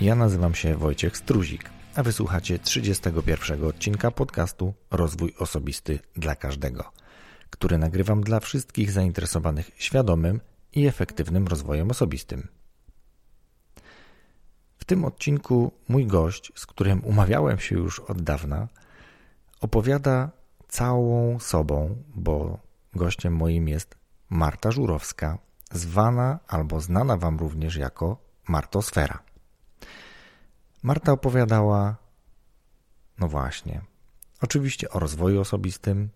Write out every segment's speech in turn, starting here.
Ja nazywam się Wojciech Struzik, a wysłuchacie 31 odcinka podcastu Rozwój Osobisty dla Każdego, który nagrywam dla wszystkich zainteresowanych świadomym i efektywnym rozwojem osobistym. W tym odcinku mój gość, z którym umawiałem się już od dawna, opowiada całą sobą, bo gościem moim jest Marta Żurowska, zwana albo znana Wam również jako Martosfera. Marta opowiadała, no właśnie, oczywiście o rozwoju osobistym,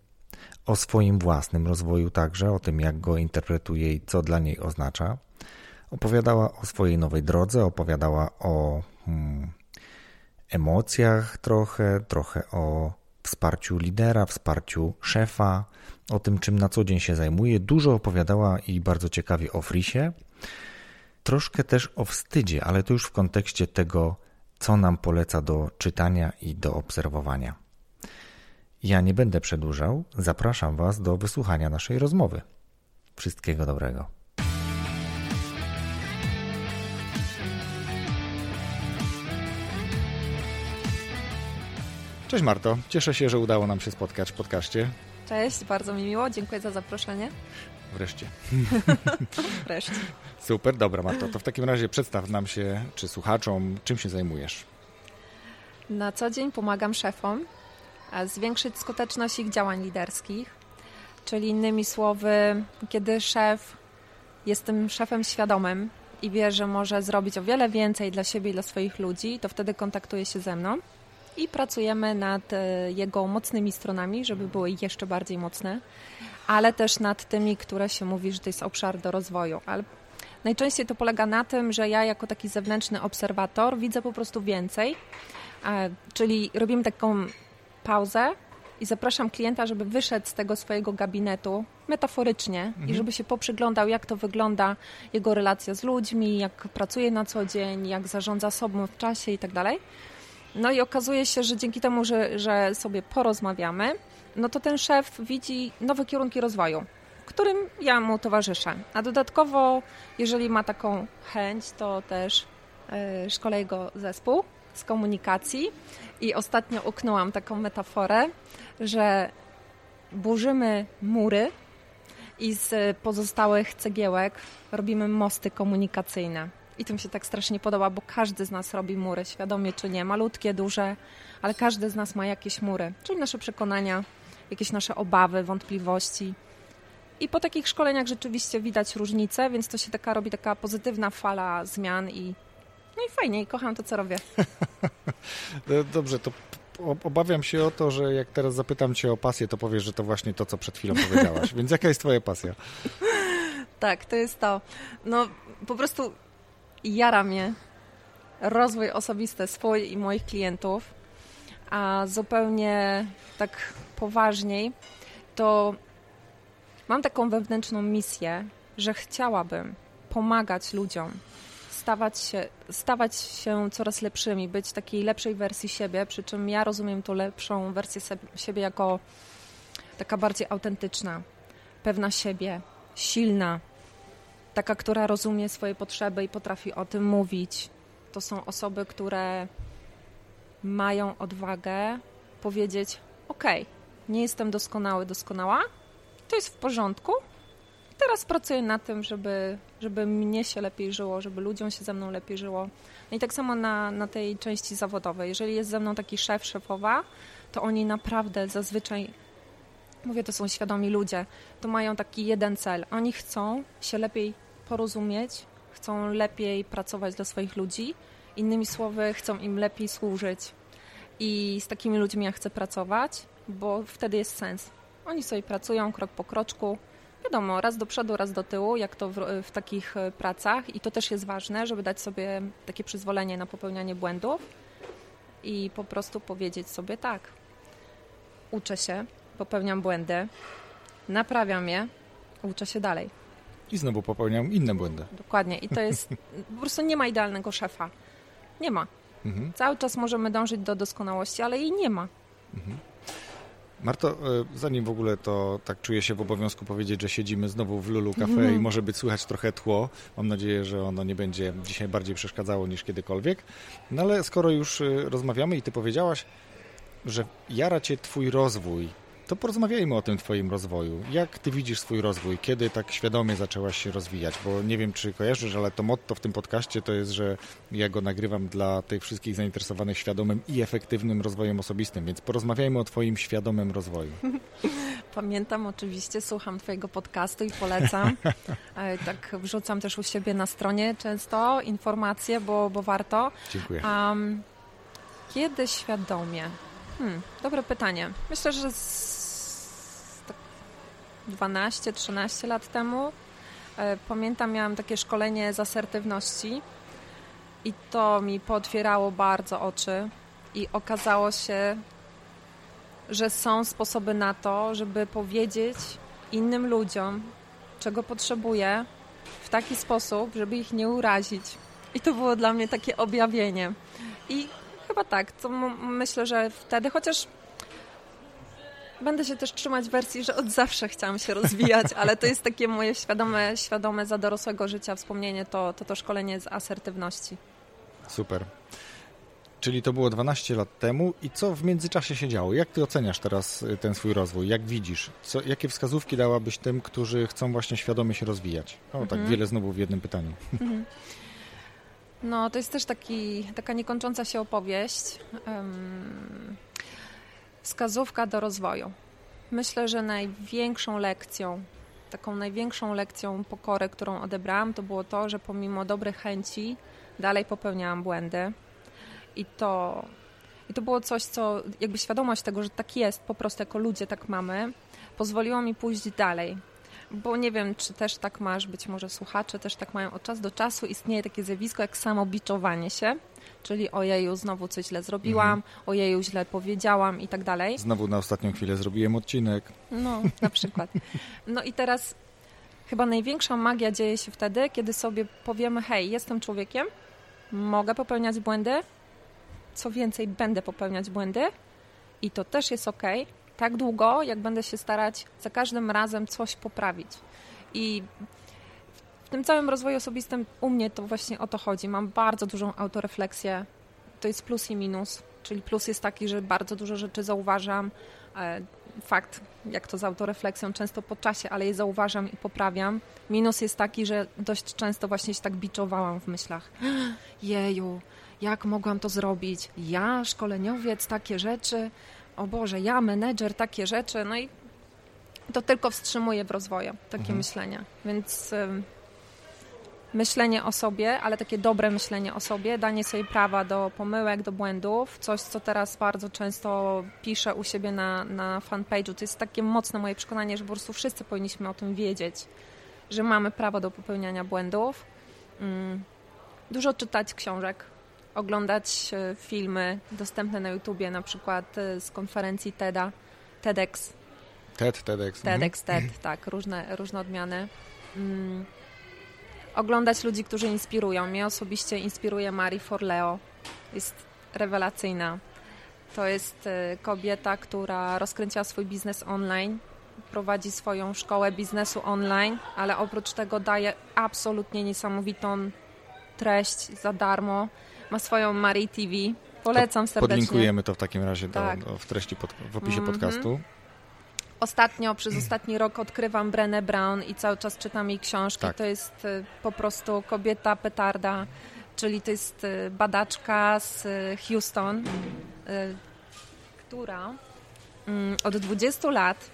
o swoim własnym rozwoju także, o tym jak go interpretuje i co dla niej oznacza. Opowiadała o swojej nowej drodze, opowiadała o hmm, emocjach trochę, trochę o wsparciu lidera, wsparciu szefa, o tym, czym na co dzień się zajmuje. Dużo opowiadała i bardzo ciekawie o frisie. Troszkę też o wstydzie, ale to już w kontekście tego, co nam poleca do czytania i do obserwowania. Ja nie będę przedłużał, zapraszam Was do wysłuchania naszej rozmowy. Wszystkiego dobrego. Cześć Marto, cieszę się, że udało nam się spotkać w podcaście. Cześć, bardzo mi miło, dziękuję za zaproszenie. Wreszcie. Wreszcie. Super, dobra Marto, to w takim razie przedstaw nam się, czy słuchaczom, czym się zajmujesz. Na co dzień pomagam szefom zwiększyć skuteczność ich działań liderskich, czyli innymi słowy, kiedy szef jest tym szefem świadomym i wie, że może zrobić o wiele więcej dla siebie i dla swoich ludzi, to wtedy kontaktuje się ze mną i pracujemy nad e, jego mocnymi stronami, żeby były jeszcze bardziej mocne, ale też nad tymi, które się mówi, że to jest obszar do rozwoju. Najczęściej to polega na tym, że ja jako taki zewnętrzny obserwator widzę po prostu więcej, czyli robimy taką pauzę i zapraszam klienta, żeby wyszedł z tego swojego gabinetu metaforycznie mhm. i żeby się poprzyglądał, jak to wygląda jego relacja z ludźmi, jak pracuje na co dzień, jak zarządza sobą w czasie i tak dalej. No i okazuje się, że dzięki temu, że, że sobie porozmawiamy, no to ten szef widzi nowe kierunki rozwoju, którym ja mu towarzyszę. A dodatkowo, jeżeli ma taką chęć, to też yy, szkolę jego zespół z komunikacji i ostatnio uknęłam taką metaforę, że burzymy mury i z pozostałych cegiełek robimy mosty komunikacyjne. I to mi się tak strasznie podoba, bo każdy z nas robi mury, świadomie czy nie, malutkie, duże, ale każdy z nas ma jakieś mury, czyli nasze przekonania, jakieś nasze obawy, wątpliwości. I po takich szkoleniach rzeczywiście widać różnice, więc to się taka robi taka pozytywna fala zmian i no i fajnie, i kocham to, co robię. Dobrze, to obawiam się o to, że jak teraz zapytam cię o pasję, to powiesz, że to właśnie to, co przed chwilą powiedziałaś. Więc jaka jest twoja pasja? Tak, to jest to. No, po prostu jara mnie rozwój osobisty swój i moich klientów, a zupełnie tak poważniej, to mam taką wewnętrzną misję, że chciałabym pomagać ludziom, stawać się, stawać się coraz lepszymi, być takiej lepszej wersji siebie, przy czym ja rozumiem tą lepszą wersję siebie jako taka bardziej autentyczna, pewna siebie, silna, taka, która rozumie swoje potrzeby i potrafi o tym mówić. To są osoby, które mają odwagę powiedzieć: OK, nie jestem doskonały, doskonała, to jest w porządku. Teraz pracuję na tym, żeby, żeby mnie się lepiej żyło, żeby ludziom się ze mną lepiej żyło. No i tak samo na, na tej części zawodowej. Jeżeli jest ze mną taki szef, szefowa, to oni naprawdę zazwyczaj mówię, to są świadomi ludzie, to mają taki jeden cel. Oni chcą się lepiej porozumieć, chcą lepiej pracować dla swoich ludzi, innymi słowy, chcą im lepiej służyć. I z takimi ludźmi ja chcę pracować, bo wtedy jest sens. Oni sobie pracują krok po kroczku, wiadomo, raz do przodu, raz do tyłu, jak to w, w, takich e, pracach i to też jest ważne, żeby dać sobie takie przyzwolenie na popełnianie błędów i po prostu powiedzieć sobie tak, uczę się, popełniam błędy, naprawiam je, uczę się dalej. I znowu popełniam inne błędy. Dokładnie. I to jest, po prostu nie ma idealnego szefa. Nie ma. Mhm. Cały czas możemy dążyć do doskonałości, ale jej nie ma. Mhm. Marto, e, zanim w ogóle to tak czuję się w obowiązku powiedzieć, że siedzimy znowu w Lulu Cafe mm. i może być słychać trochę tło. Mam nadzieję, że ono nie będzie dzisiaj bardziej przeszkadzało niż kiedykolwiek. No ale skoro już e, rozmawiamy i ty powiedziałaś, że jara cię twój rozwój to porozmawiajmy o tym Twoim rozwoju. Jak Ty widzisz swój rozwój? Kiedy tak świadomie zaczęłaś się rozwijać? Bo nie wiem, czy kojarzysz, ale to motto w tym podcaście to jest, że ja go nagrywam dla tych wszystkich zainteresowanych świadomym i efektywnym rozwojem osobistym, więc porozmawiajmy o Twoim świadomym rozwoju. Pamiętam oczywiście, słucham Twojego podcastu i polecam. E, tak wrzucam też u siebie na stronie często informacje, bo, bo warto. Dziękuję. Um, kiedy świadomie? Hmm, dobre pytanie. Myślę, że 12-13 lat temu. E, pamiętam, miałam takie szkolenie z asertywności i to mi pootwierało bardzo oczy i okazało się, że są sposoby na to, żeby powiedzieć innym ludziom, czego potrzebuję, w taki sposób, żeby ich nie urazić. I to było dla mnie takie objawienie. I chyba tak, to myślę, że wtedy, chociaż Będę się też trzymać wersji, że od zawsze chciałam się rozwijać, ale to jest takie moje świadome, świadome za dorosłego życia wspomnienie, to, to to szkolenie z asertywności. Super. Czyli to było 12 lat temu i co w międzyczasie się działo? Jak ty oceniasz teraz y, ten swój rozwój? Jak widzisz? Co, jakie wskazówki dałabyś tym, którzy chcą właśnie świadomie się rozwijać? O, tak mhm. wiele znowu w jednym pytaniu. Mhm. No, to jest też taki, taka niekończąca się opowieść. Um, Wskazówka do rozwoju. Myślę, że największą lekcją, taką największą lekcją pokory, którą odebrałam, to było to, że pomimo dobrych chęci dalej popełniałam błędy. I to, I to było coś, co jakby świadomość tego, że tak jest, po prostu jako ludzie tak mamy, pozwoliło mi pójść dalej. Bo nie wiem, czy też tak masz, być może słuchacze też tak mają od czasu do czasu. Istnieje takie zjawisko jak samobiczowanie się czyli ojeju, znowu coś źle zrobiłam, mhm. ojeju, źle powiedziałam i tak dalej. Znowu na ostatnią chwilę zrobiłem odcinek. No, na przykład. No i teraz chyba największa magia dzieje się wtedy, kiedy sobie powiemy, hej, jestem człowiekiem, mogę popełniać błędy, co więcej, będę popełniać błędy i to też jest ok, tak długo, jak będę się starać za każdym razem coś poprawić. I tym całym rozwoju osobistym u mnie to właśnie o to chodzi. Mam bardzo dużą autorefleksję. To jest plus i minus. Czyli plus jest taki, że bardzo dużo rzeczy zauważam. E, fakt, jak to z autorefleksją, często po czasie, ale je zauważam i poprawiam. Minus jest taki, że dość często właśnie się tak biczowałam w myślach. Jeju, jak mogłam to zrobić? Ja, szkoleniowiec, takie rzeczy. O Boże, ja, menedżer, takie rzeczy. No i to tylko wstrzymuje w rozwoju takie mhm. myślenia. Więc myślenie o sobie, ale takie dobre myślenie o sobie, danie sobie prawa do pomyłek, do błędów, coś, co teraz bardzo często piszę u siebie na, na fanpage'u. To jest takie mocne moje przekonanie, że po prostu wszyscy powinniśmy o tym wiedzieć, że mamy prawo do popełniania błędów. Mm. Dużo czytać książek, oglądać e, filmy dostępne na YouTubie, na przykład e, z konferencji TEDa, TEDx. TED, TEDx. TEDx, mhm. TED, tak, różne, różne odmiany. Mm oglądać ludzi, którzy inspirują. Mnie osobiście inspiruje Marie Forleo. Jest rewelacyjna. To jest y, kobieta, która rozkręciła swój biznes online, prowadzi swoją szkołę biznesu online, ale oprócz tego daje absolutnie niesamowitą treść za darmo. Ma swoją Marie TV. Polecam to serdecznie. Podlinkujemy to w takim razie do, tak. do, w treści, pod, w opisie mm -hmm. podcastu. Ostatnio, przez ostatni rok odkrywam Brenę Brown i cały czas czytam jej książki. Tak. To jest y, po prostu kobieta petarda, czyli to jest y, badaczka z y, Houston, która mm, od 20 lat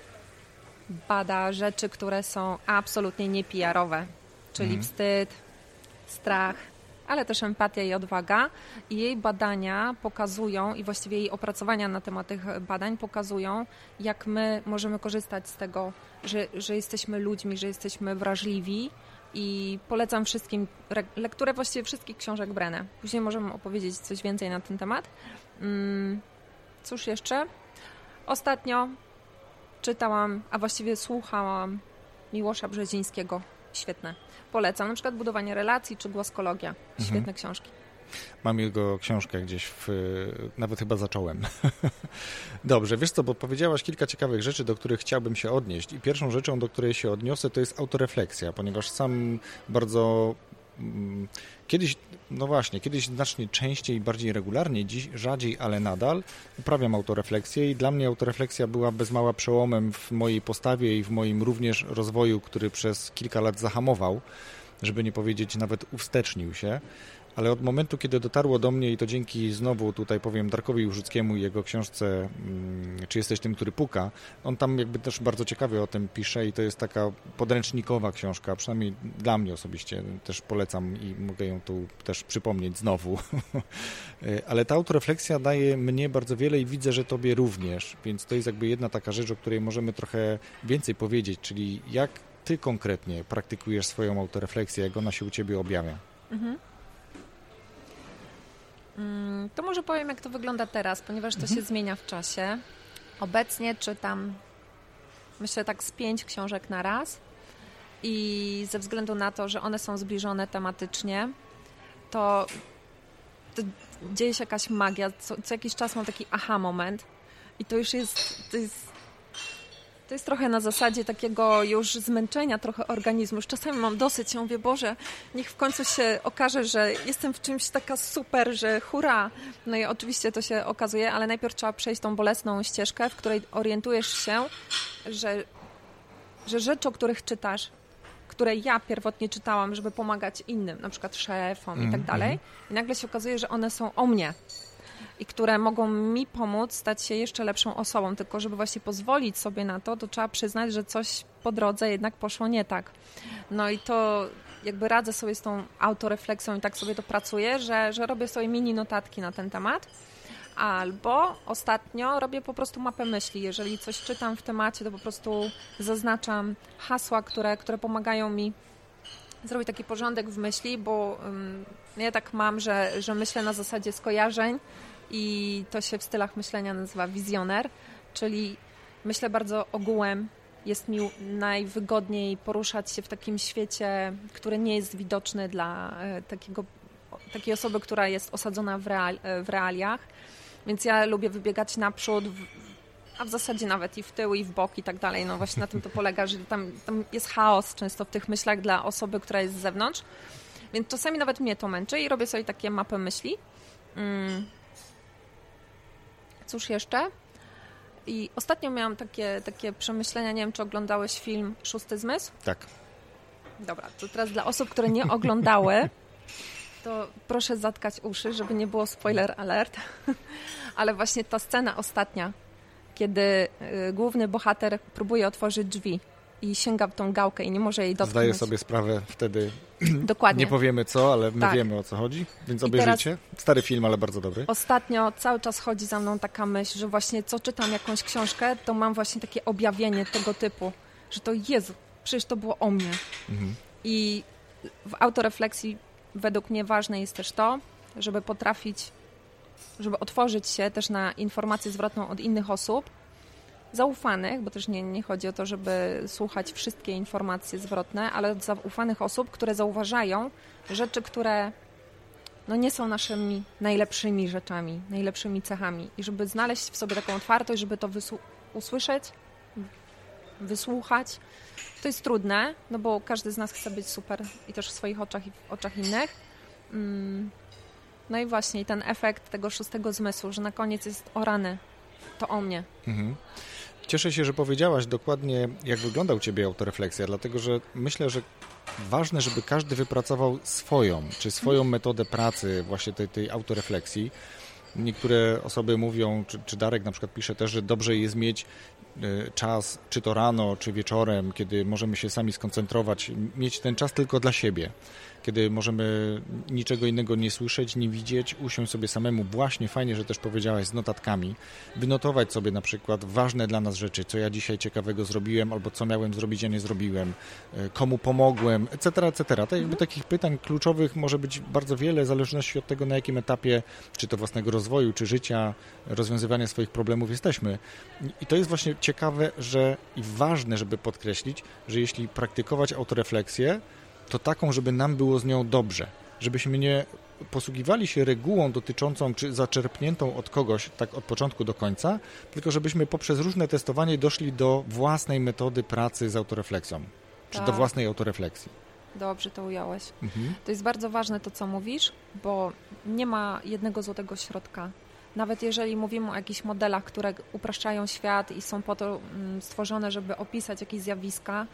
bada rzeczy, które są absolutnie nie PR-owe, czyli mhm. wstyd, strach, ale też empatia i odwaga. I jej badania pokazują, i właściwie jej opracowania na temat tych badań pokazują, jak my możemy korzystać z tego, że, że jesteśmy ludźmi, że jesteśmy wrażliwi. I polecam wszystkim lekturę właściwie wszystkich książek Brenę. Później możemy opowiedzieć coś więcej na ten temat. Mm, cóż jeszcze? Ostatnio czytałam, a właściwie słuchałam Miłosza Brzezińskiego. Świetne polecam. Na przykład budowanie relacji czy głoskologia. Mhm. Świetne mhm. książki. Mam jego książkę gdzieś, w, nawet chyba zacząłem. Dobrze, wiesz co, bo powiedziałaś kilka ciekawych rzeczy, do których chciałbym się odnieść. I pierwszą rzeczą, do której się odniosę, to jest autorefleksja, ponieważ sam bardzo Kiedyś, no właśnie, kiedyś znacznie częściej bardziej regularnie, dziś rzadziej, ale nadal uprawiam autorefleksję i dla mnie autorefleksja była bez mała przełomem w mojej postawie i w moim również rozwoju, który przez kilka lat zahamował, żeby nie powiedzieć nawet uwstecznił się ale od momentu, kiedy dotarło do mnie i to dzięki znowu tutaj powiem Darkowi Użyckiemu i jego książce mm, Czy jesteś tym, który puka, on tam jakby też bardzo ciekawie o tym pisze i to jest taka podręcznikowa książka, przynajmniej dla mnie osobiście też polecam i mogę ją tu też przypomnieć znowu. ale ta autorefleksja daje mnie bardzo wiele i widzę, że tobie również, więc to jest jakby jedna taka rzecz, o której możemy trochę więcej powiedzieć, czyli jak ty konkretnie praktykujesz swoją autorefleksję, jak ona się u ciebie objawia. Mhm. Mm, to może powiem, jak to wygląda teraz, ponieważ to mhm. się zmienia w czasie. Obecnie czytam, myślę, tak z pięć książek na raz. I ze względu na to, że one są zbliżone tematycznie, to, to dzieje się jakaś magia. Co, co, jakiś czas mam taki aha moment. I to już jest, to jest to jest trochę na zasadzie takiego już zmęczenia trochę organizmu. Już czasami mam dosyć i mówię, Boże, niech w końcu się okaże, że jestem w czymś taka super, że hura. No i oczywiście to się okazuje, ale najpierw trzeba przejść tą bolesną ścieżkę, w której orientujesz się, że, że rzeczy, o których czytasz, które ja pierwotnie czytałam, żeby pomagać innym, na przykład szefom mm, i tak mhm, dalej, mm. i nagle się okazuje, że one są o mnie i które mogą mi pomóc stać się jeszcze lepszą osobą. Tylko żeby właśnie pozwolić sobie na to, to trzeba przyznać, że coś po drodze jednak poszło nie tak. No i to jakby radzę sobie z tą autorefleksją i tak sobie to pracuję, że, że robię sobie mini notatki na ten temat. Albo ostatnio robię po prostu mapę myśli. Jeżeli coś czytam w temacie, to po prostu zaznaczam hasła, które, które pomagają mi zrobić taki porządek w myśli, bo um, ja tak mam, że, że myślę na zasadzie skojarzeń i to się w stylach myślenia nazywa wizjoner, czyli myślę bardzo ogółem. Jest mi najwygodniej poruszać się w takim świecie, który nie jest widoczny dla e, takiego, takiej osoby, która jest osadzona w, real, e, w realiach. Więc ja lubię wybiegać naprzód, a w zasadzie nawet i w tył, i w bok i tak dalej. No właśnie na tym to polega, że tam, tam jest chaos często w tych myślach dla osoby, która jest z zewnątrz. Więc czasami nawet mnie to męczy i robię sobie takie mapy myśli. Mm. Cóż jeszcze? I ostatnio miałam takie, takie przemyślenia, nie wiem, czy oglądałeś film Szósty Zmysł? Tak. Dobra, to teraz dla osób, które nie oglądały, to proszę zatkać uszy, żeby nie było spoiler alert. Ale właśnie ta scena ostatnia, kiedy y, główny bohater próbuje otworzyć drzwi i sięga w tą gałkę i nie może jej dotknąć. Zdaję sobie sprawę wtedy. Dokładnie. Nie powiemy co, ale my tak. wiemy o co chodzi, więc obejrzyjcie. Stary film, ale bardzo dobry. Ostatnio cały czas chodzi za mną taka myśl, że właśnie co czytam jakąś książkę, to mam właśnie takie objawienie tego typu, że to Jezu, przecież to było o mnie. Mhm. I w autorefleksji według mnie ważne jest też to, żeby potrafić, żeby otworzyć się też na informację zwrotną od innych osób, zaufanych, bo też nie, nie chodzi o to, żeby słuchać wszystkie informacje zwrotne, ale od zaufanych osób, które zauważają rzeczy, które no nie są naszymi najlepszymi rzeczami, najlepszymi cechami i żeby znaleźć w sobie taką otwartość, żeby to usłyszeć, wysłuchać. To jest trudne, no bo każdy z nas chce być super i też w swoich oczach i w oczach innych. Mm. No i właśnie ten efekt tego szóstego zmysłu, że na koniec jest o rany, to o mnie. Mhm. Cieszę się, że powiedziałaś dokładnie, jak wygląda u Ciebie autorefleksja, dlatego że myślę, że ważne, żeby każdy wypracował swoją, czy swoją metodę pracy właśnie tej, tej autorefleksji. Niektóre osoby mówią, czy, czy Darek na przykład pisze też, że dobrze jest mieć e, czas, czy to rano, czy wieczorem, kiedy możemy się sami skoncentrować, mieć ten czas tylko dla siebie kiedy możemy niczego innego nie słyszeć, nie widzieć, usiąść sobie samemu, właśnie fajnie, że też powiedziałaś, z notatkami, wynotować sobie na przykład ważne dla nas rzeczy, co ja dzisiaj ciekawego zrobiłem, albo co miałem zrobić, a nie zrobiłem, e, komu pomogłem, etc., etc. To jakby mhm. takich pytań kluczowych może być bardzo wiele, w zależności od tego, na jakim etapie, czy to własnego rozwoju, czy życia, rozwiązywania swoich problemów jesteśmy. I to jest właśnie ciekawe, że i ważne, żeby podkreślić, że jeśli praktykować autorefleksję, to taką, żeby nam było z nią dobrze, żebyśmy nie posługiwali się regułą dotyczącą, czy zaczerpniętą od kogoś, tak od początku do końca, tylko żebyśmy poprzez różne testowanie doszli do własnej metody pracy z autorefleksją, czy Tak. do własnej autorefleksji. Dobrze to ująłeś. Mhm. To jest bardzo ważne to, co mówisz, bo nie ma jednego złotego środka. Nawet jeżeli mówimy o jakichś modelach, które upraszczają świat i są po to mm, stworzone, żeby opisać jakieś zjawiska,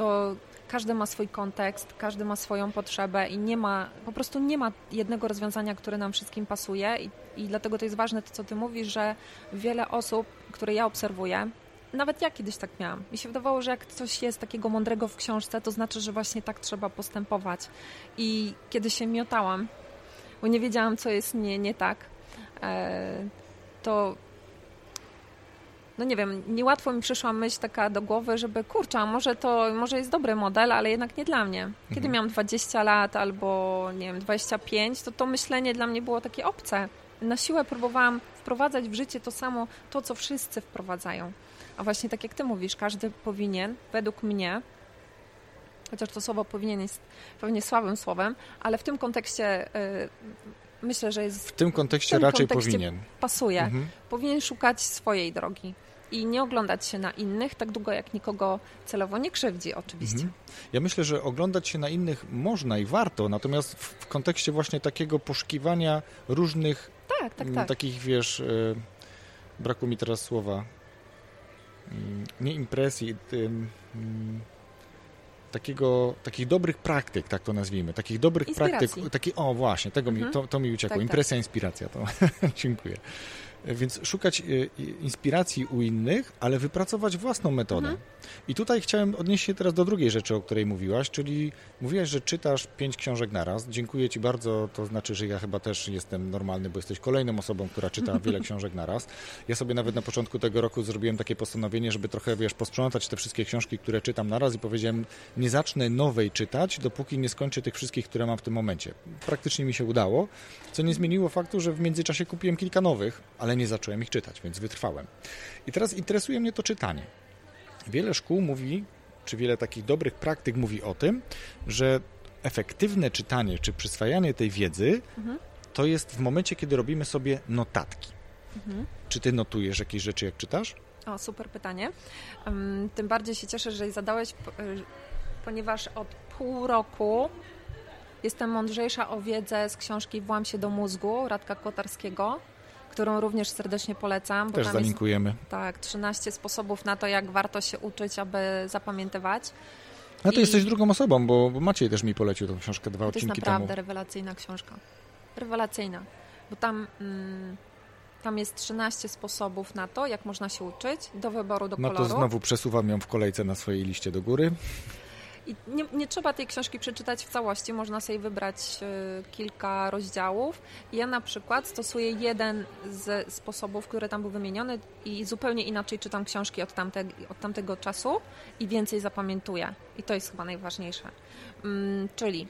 to każdy ma swój kontekst, każdy ma swoją potrzebę i nie ma, po prostu nie ma jednego rozwiązania, które nam wszystkim pasuje i, i dlatego to jest ważne to, co ty mówisz, że wiele osób, które ja obserwuję, nawet ja kiedyś tak miałam. Mi się wydawało, że jak coś jest takiego mądrego w książce, to znaczy, że właśnie tak trzeba postępować. I kiedy się miotałam, bo nie wiedziałam, co jest nie, nie tak, e, to no nie wiem, niełatwo mi przyszła myśl taka do głowy, żeby kurczę, może to może jest dobry model, ale jednak nie dla mnie. Kiedy Mhm. miałam 20 lat albo nie wiem, 25, to to myślenie dla mnie było takie obce. Na siłę próbowałam wprowadzać w życie to samo, to co wszyscy wprowadzają. A właśnie tak jak ty mówisz, każdy powinien, według mnie, chociaż to słowo powinien jest pewnie słabym słowem, ale w tym kontekście y, myślę, że jest W tym kontekście tym raczej kontekście- powinien. pasuje. Mhm. Powinien szukać swojej drogi i nie oglądać się na innych, tak długo jak nikogo celowo nie krzywdzi oczywiście. Mhm. Ja myślę, że oglądać się na innych można i warto, natomiast w, kontekście właśnie takiego poszukiwania różnych Tak, tak, mm, tak. takich, wiesz, y, brakło mi teraz słowa, Mm, nie impresji, tym, mm, takiego, takich dobrych praktyk, tak to nazwijmy, takich dobrych Inspiracji. praktyk, taki, o właśnie, tego mi, Mhm. to, to mi uciekło, Tak, tak. impresja, inspiracja, to dziękuję. Więc szukać y, inspiracji u innych, ale wypracować własną metodę. Mhm. I tutaj chciałem odnieść się teraz do drugiej rzeczy, o której mówiłaś, czyli mówiłaś, że czytasz pięć książek naraz. Dziękuję Ci bardzo, to znaczy, że ja chyba też jestem normalny, bo jesteś kolejną osobą, która czyta wiele książek naraz. Ja sobie nawet na początku tego roku zrobiłem takie postanowienie, żeby trochę, wiesz, posprzątać te wszystkie książki, które czytam naraz i powiedziałem, nie zacznę nowej czytać, dopóki nie skończę tych wszystkich, które mam w tym momencie. Praktycznie mi się udało, co nie zmieniło faktu, że w międzyczasie kupiłem kilka nowych, ale nie zacząłem ich czytać, więc wytrwałem. I teraz interesuje mnie to czytanie. Wiele szkół mówi, czy wiele takich dobrych praktyk mówi o tym, że efektywne czytanie, czy przyswajanie tej wiedzy, Mhm. to jest w momencie, kiedy robimy sobie notatki. Mhm. Czy ty notujesz jakieś rzeczy, jak czytasz? O, super pytanie. Ym, Tym bardziej się cieszę, że je zadałeś, y, ponieważ od pół roku jestem mądrzejsza o wiedzę z książki Włam się do mózgu Radka Kotarskiego, którą również serdecznie polecam. Bo Też tam jest zalinkujemy. tak, 13 sposobów na to, jak warto się uczyć, aby zapamiętywać. A ty I- jesteś drugą osobą, bo, bo Maciej też mi polecił tą książkę dwa To jest odcinki naprawdę temu. rewelacyjna książka. Rewelacyjna, bo tam, mm, tam jest 13 sposobów na to, jak można się uczyć, do wyboru, do No to koloru. znowu przesuwam ją w kolejce na swojej liście do góry. I nie, nie trzeba tej książki przeczytać w całości, można sobie wybrać y, kilka rozdziałów. Ja na przykład stosuję jeden z sposobów, który tam był wymieniony i zupełnie inaczej czytam książki od, tamte, od tamtego czasu i więcej zapamiętuję. I to jest chyba najważniejsze. Mm, czyli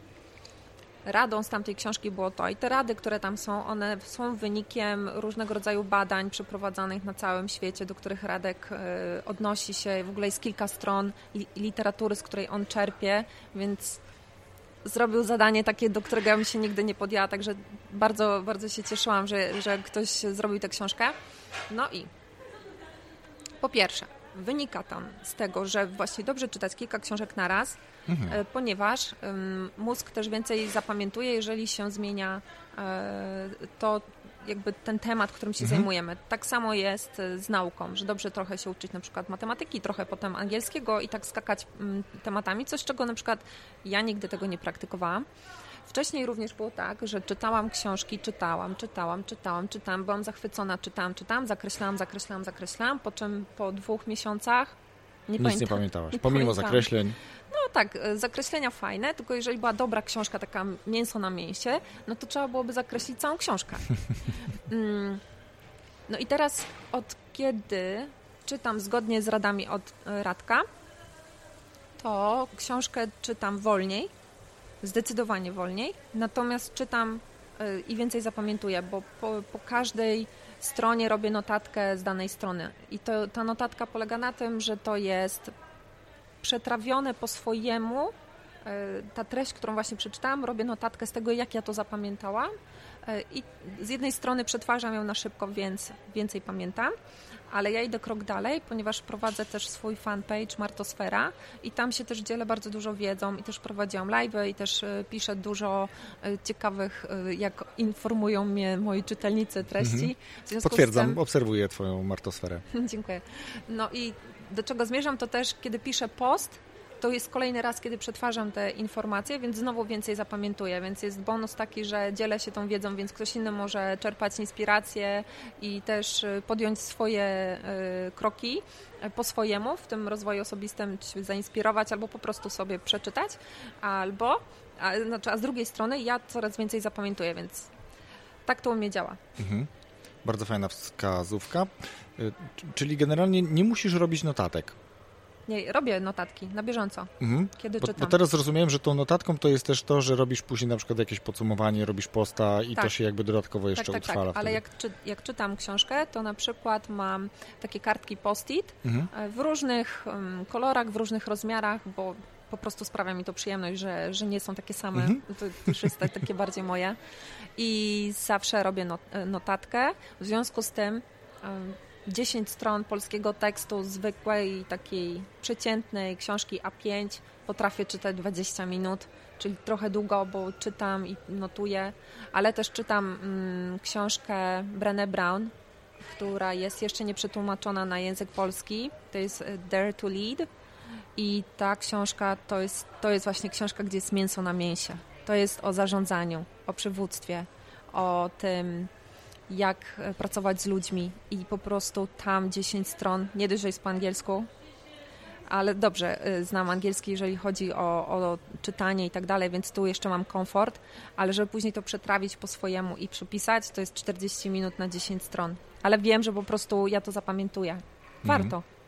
radą z tamtej książki było to i te rady, które tam są, one są wynikiem różnego rodzaju badań przeprowadzanych na całym świecie, do których Radek e, odnosi się. W ogóle jest kilka stron li- literatury, z której on czerpie, więc zrobił zadanie takie, do którego ja bym się nigdy nie podjęła, także bardzo, bardzo się cieszyłam, że, że ktoś zrobił tę książkę. No i po pierwsze, wynika tam z tego, że właśnie dobrze czytać kilka książek na raz, Mhm. e, ponieważ mózg też więcej zapamiętuje, jeżeli się zmienia e, to jakby ten temat, którym się Mhm. zajmujemy. Tak samo jest e, z nauką, że dobrze trochę się uczyć na przykład matematyki, trochę potem angielskiego i tak skakać tematami, coś czego na przykład ja nigdy tego nie praktykowałam. Wcześniej również było tak, że czytałam książki, czytałam, czytałam, czytałam, czytałam, byłam zachwycona, czytałam, czytałam, zakreślałam, zakreślałam, zakreślałam, po czym po dwóch miesiącach nie Nic pamiętam. nie pamiętałaś. nie Pomimo pamiętam. zakreśleń. No tak, e, zakreślenia fajne, tylko jeżeli była dobra książka, taka mięso na mięsie, no to trzeba byłoby zakreślić całą książkę. Mm, No i teraz od kiedy czytam zgodnie z radami od e, Radka, to książkę czytam wolniej, zdecydowanie wolniej, natomiast czytam e, i więcej zapamiętuję, bo po, po każdej stronie robię notatkę z danej strony. I to, ta notatka polega na tym, że to jest przetrawione po swojemu ta treść, którą właśnie przeczytałam, robię notatkę z tego, jak ja to zapamiętałam i z jednej strony przetwarzam ją na szybko, więc więcej pamiętam, ale ja idę krok dalej, ponieważ prowadzę też swój fanpage Martosfera i tam się też dzielę bardzo dużo wiedzą i też prowadziłam live i też e, piszę dużo e, ciekawych, e, jak informują mnie moi czytelnicy treści. Mhm. Potwierdzam, tym... obserwuję twoją Martosferę. Dziękuję. No i do czego zmierzam, to też kiedy piszę post, to jest kolejny raz, kiedy przetwarzam te informacje, więc znowu więcej zapamiętuję, więc jest bonus taki, że dzielę się tą wiedzą, więc ktoś inny może czerpać inspirację i też y, podjąć swoje y, kroki y, po swojemu w tym rozwoju osobistym, się zainspirować, albo po prostu sobie przeczytać, albo, a, znaczy, a z drugiej strony ja coraz więcej zapamiętuję, więc tak to u mnie działa. Mhm. Bardzo fajna wskazówka. Czyli generalnie nie musisz robić notatek. Nie, robię notatki na bieżąco, mhm. kiedy bo, czytam. Bo teraz rozumiem, że tą notatką to jest też to, że robisz później na przykład jakieś podsumowanie, robisz posta i tak. to się jakby dodatkowo jeszcze tak, tak, utrwala. Tak, ale jak, czy, jak, czytam książkę, to na przykład mam takie kartki post-it mhm. E, w różnych um, kolorach, w różnych rozmiarach, bo po prostu sprawia mi to przyjemność, że, że nie są takie same, mhm. to już jest takie bardziej moje. I zawsze robię not, e, notatkę. W związku z tym 10 stron polskiego tekstu zwykłej, takiej przeciętnej książki A5 potrafię czytać 20 minut, czyli trochę długo, bo czytam i notuję, ale też czytam mm, książkę Brené Brown, która jest jeszcze nie przetłumaczona na język polski. To jest e, Dare to Lead i ta książka to jest, to jest właśnie książka, gdzie jest mięso na mięsie. To jest o zarządzaniu, o przywództwie, o tym, jak e, pracować z ludźmi i po prostu tam 10 stron, nie dość, że jest po angielsku, ale dobrze, e, znam angielski, jeżeli chodzi o, o, czytanie i tak dalej, więc tu jeszcze mam komfort, ale żeby później to przetrawić po swojemu i przypisać, to jest 40 minut na 10 stron. Ale wiem, że po prostu ja to zapamiętuję. Warto. Mhm.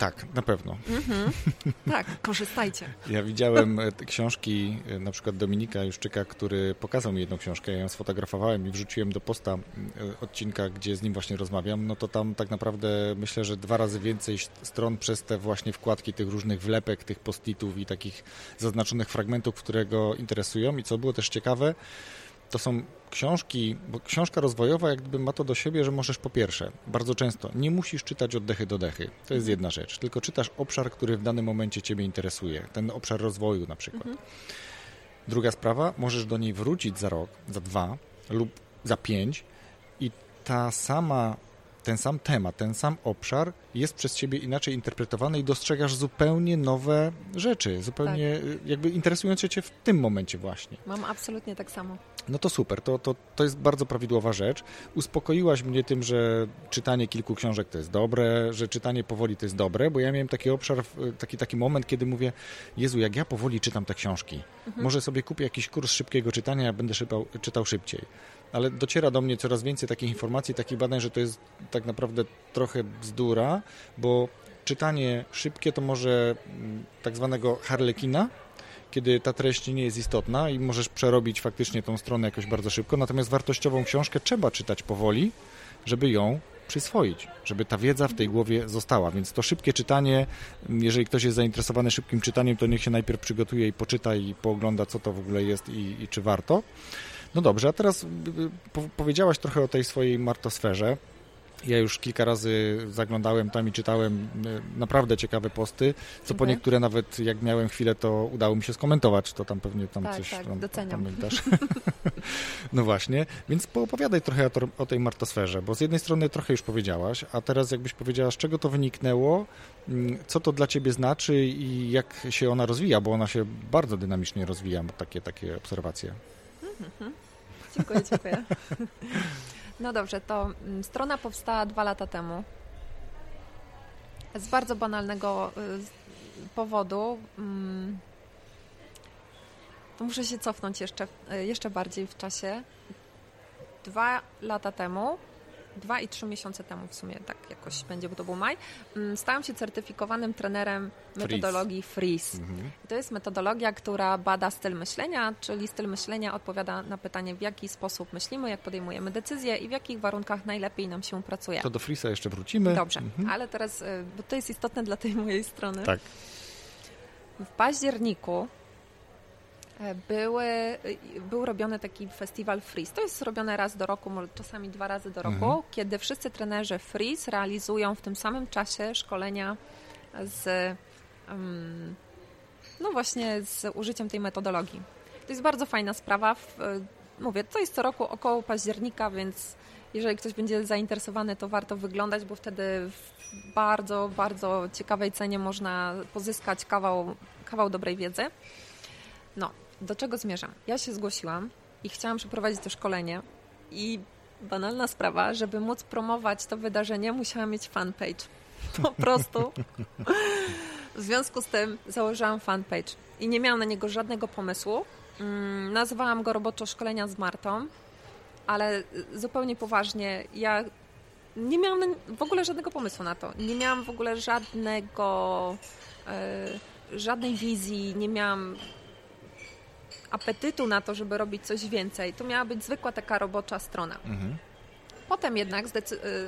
Tak, na pewno. Mm-hmm. Tak, korzystajcie. Ja widziałem e, książki e, na przykład Dominika Juszczyka, który pokazał mi jedną książkę, ja ją sfotografowałem i wrzuciłem do posta e, odcinka, gdzie z nim właśnie rozmawiam, no to tam tak naprawdę myślę, że dwa razy więcej stron przez te właśnie wkładki tych różnych wlepek, tych postitów i takich zaznaczonych fragmentów, które go interesują i co było też ciekawe, to są książki, bo książka rozwojowa jak gdyby ma to do siebie, że możesz po pierwsze, bardzo często nie musisz czytać od dechy do dechy, to jest jedna rzecz, tylko czytasz obszar, który w danym momencie Ciebie interesuje, ten obszar rozwoju na przykład. Mhm. Druga sprawa, możesz do niej wrócić za rok, za dwa lub za pięć i ta sama ten sam temat, ten sam obszar jest przez ciebie inaczej interpretowany i dostrzegasz zupełnie nowe rzeczy, zupełnie tak. jakby interesujące cię w tym momencie właśnie. Mam absolutnie tak samo. No to super, to, to, to jest bardzo prawidłowa rzecz. Uspokoiłaś mnie tym, że czytanie kilku książek to jest dobre, że czytanie powoli to jest dobre, bo ja miałem taki obszar, taki, taki moment, kiedy mówię, Jezu, jak ja powoli czytam te książki, mhm. może sobie kupię jakiś kurs szybkiego czytania, ja będę szybał, czytał szybciej ale dociera do mnie coraz więcej takich informacji, takich badań, że to jest tak naprawdę trochę bzdura, bo czytanie szybkie to może mm, tak zwanego harlekina, kiedy ta treść nie jest istotna i możesz przerobić faktycznie tą stronę jakoś bardzo szybko, natomiast wartościową książkę trzeba czytać powoli, żeby ją przyswoić, żeby ta wiedza w tej głowie została. Więc to szybkie czytanie, jeżeli ktoś jest zainteresowany szybkim czytaniem, to niech się najpierw przygotuje i poczyta i poogląda, co to w ogóle jest i, i czy warto. No dobrze, a teraz y, y, powiedziałaś trochę o tej swojej martosferze. Ja już kilka razy zaglądałem tam i czytałem y, naprawdę ciekawe posty, co po niektóre nawet jak miałem chwilę, to udało mi się skomentować, to tam pewnie tam tak, coś tak, tam, doceniam. pamiętasz. no właśnie, więc poopowiadaj trochę o, o, tej martosferze, bo z jednej strony trochę już powiedziałaś, a teraz jakbyś powiedziała, z czego to wyniknęło, mm, co to dla ciebie znaczy i jak się ona rozwija, bo ona się bardzo dynamicznie rozwija, takie, takie obserwacje. Mhm. Dziękuję, dziękuję. No dobrze, to mm, strona powstała dwa lata temu. Z bardzo banalnego y, powodu. Mm, to muszę się cofnąć jeszcze, y, jeszcze bardziej w czasie. Dwa lata temu dwa i trzy miesiące temu w sumie, tak jakoś będzie, bo to był maj, mm, stałam się certyfikowanym trenerem metodologii Freeze. Mhm. To jest metodologia, która bada styl myślenia, czyli styl myślenia odpowiada na pytanie, w jaki sposób myślimy, jak podejmujemy decyzje i w jakich warunkach najlepiej nam się pracuje. To do Freeze'a jeszcze wrócimy. Dobrze, mhm. ale teraz, y, bo to jest istotne dla tej mojej strony. Tak. w październiku były, był robiony taki festiwal Freeze. To jest robione raz do roku, może czasami dwa razy do roku, mhm. kiedy wszyscy trenerzy Freeze realizują w tym samym czasie szkolenia z no właśnie z użyciem tej metodologii. To jest bardzo fajna sprawa. Mówię, to jest co roku około października, więc jeżeli ktoś będzie zainteresowany, to warto wyglądać, bo wtedy w bardzo, bardzo ciekawej cenie można pozyskać kawał, kawał dobrej wiedzy. No, do czego zmierzam? Ja się zgłosiłam i chciałam przeprowadzić to szkolenie i banalna sprawa, żeby móc promować to wydarzenie, musiałam mieć fanpage. Po prostu. W związku z tym założyłam fanpage i nie miałam na niego żadnego pomysłu. Mm, nazywałam go roboczo szkolenia z Martą, ale zupełnie poważnie, ja nie miałam w ogóle żadnego pomysłu na to. Nie miałam w ogóle żadnego, e, żadnej wizji, nie miałam apetytu na to, żeby robić coś więcej. To miała być zwykła taka robocza strona. Mhm. Potem jednak e,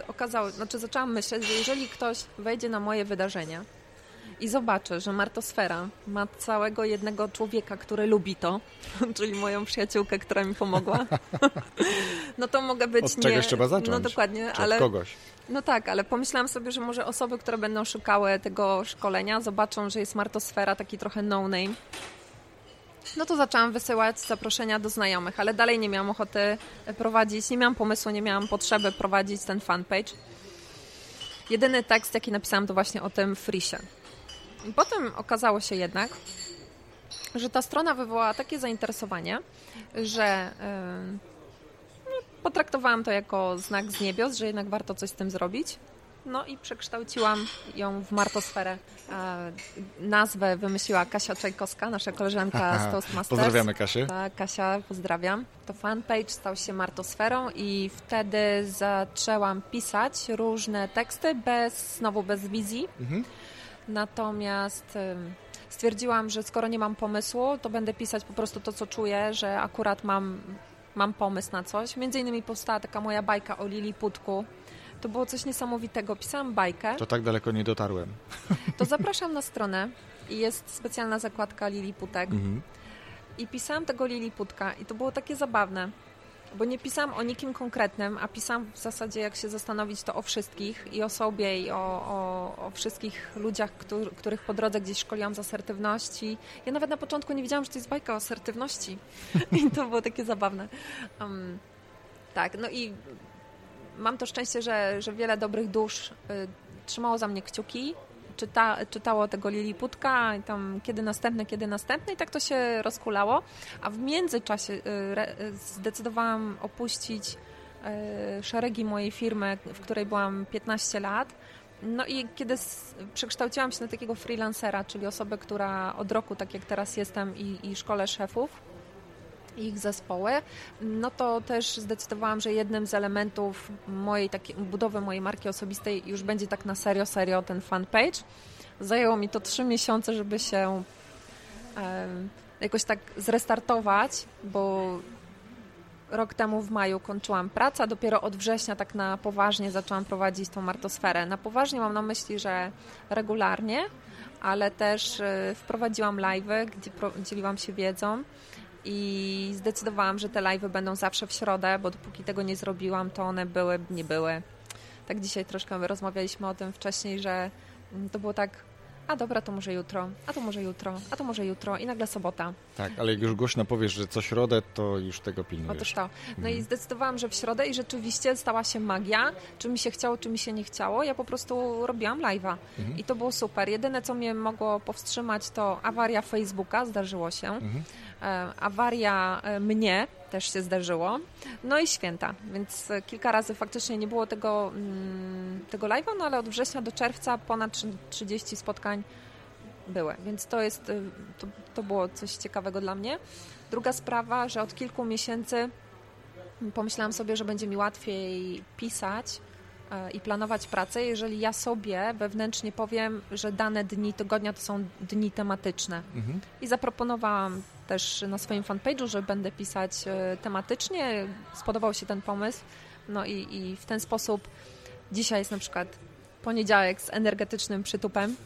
okazało, znaczy zaczęłam myśleć, że jeżeli ktoś wejdzie na moje wydarzenia, i zobaczę, że Martosfera ma całego jednego człowieka, który lubi to, czyli moją przyjaciółkę, która mi pomogła, no to mogę być Od nie... czegoś trzeba zacząć. No dokładnie, ale... kogoś. No tak, ale pomyślałam sobie, że może osoby, które będą szukały tego szkolenia, zobaczą, że jest Martosfera, taki trochę no-name. No to zaczęłam wysyłać zaproszenia do znajomych, ale dalej nie miałam ochoty prowadzić, nie miałam pomysłu, nie miałam potrzeby prowadzić ten fanpage. Jedyny tekst, jaki napisałam, to właśnie o tym frisie. Potem okazało się jednak, że ta strona wywołała takie zainteresowanie, że no, potraktowałam to jako znak z niebios, że jednak warto coś z tym zrobić. No i przekształciłam ją w martosferę. Nazwę wymyśliła Kasia Czajkowska, nasza koleżanka z Toastmasters. Pozdrawiamy Kasię. Tak, Kasia, pozdrawiam. To fanpage stał się martosferą i wtedy zaczęłam pisać różne teksty, bez, znowu bez wizji. Mhm Natomiast stwierdziłam, że skoro nie mam pomysłu, to będę pisać po prostu to, co czuję, że akurat mam, mam pomysł na coś. Między innymi powstała taka moja bajka o Liliputku. To było coś niesamowitego. Pisałam bajkę. To tak daleko nie dotarłem. To zapraszam na stronę i jest specjalna zakładka Liliputek. Mhm. I pisałam tego Liliputka i to było takie zabawne bo nie pisałam o nikim konkretnym, a pisałam w zasadzie, jak się zastanowić, to o wszystkich i o sobie, i o, o, o wszystkich ludziach, który, których po drodze gdzieś szkoliłam z asertywności. Ja nawet na początku nie wiedziałam, że to jest bajka o asertywności i to było takie zabawne. Um, tak, no i mam to szczęście, że, że wiele dobrych dusz y, trzymało za mnie kciuki czyta, czytało tego Liliputka i tam kiedy następne, kiedy następne i tak to się rozkulało, a w międzyczasie y, y, zdecydowałam opuścić szeregi mojej firmy, w której byłam 15 lat. No i kiedy przekształciłam się na takiego freelancera, czyli osobę, która od roku, tak jak teraz jestem i, i szkole szefów, ich zespoły, no to też zdecydowałam, że jednym z elementów mojej takiej budowy mojej marki osobistej już będzie tak na serio, serio ten fanpage. Zajęło mi to trzy miesiące, żeby się jakoś tak zrestartować, bo rok temu w maju kończyłam pracę, dopiero od września tak na poważnie zaczęłam prowadzić tą martosferę. Na poważnie mam na myśli, że regularnie, ale też e, wprowadziłam live'y, gdzie dzieliłam się wiedzą i zdecydowałam, że te live'y będą zawsze w środę, bo dopóki tego nie zrobiłam, to one były, nie były. Tak dzisiaj troszkę rozmawialiśmy o tym wcześniej, że to było tak a dobra, to może jutro, a to może jutro, a to może jutro i nagle sobota. Tak, ale jak już głośno powiesz, że co środę, to już tego pilnujesz. Otóż to. No mhm. i zdecydowałam, że w środę i rzeczywiście stała się magia. Czy mi się chciało, czy mi się nie chciało. Ja po prostu robiłam live'a mhm. i to było super. Jedyne, co mnie mogło powstrzymać, to awaria Facebooka, zdarzyło się. Mhm. E, awaria e, mnie też się zdarzyło. No i święta, więc kilka razy faktycznie nie było tego, mm, tego live'a, no ale od września do czerwca ponad 30 spotkań były, więc to jest, to, to było coś ciekawego dla mnie. Druga sprawa, że od kilku miesięcy pomyślałam sobie, że będzie mi łatwiej pisać e, i planować pracę, jeżeli ja sobie wewnętrznie powiem, że dane dni tygodnia to są dni tematyczne. Mhm. I zaproponowałam też na swoim fanpage'u, że będę pisać e, tematycznie. Spodobał się ten pomysł. No i, i w ten sposób dzisiaj jest na przykład poniedziałek z energetycznym przytupem.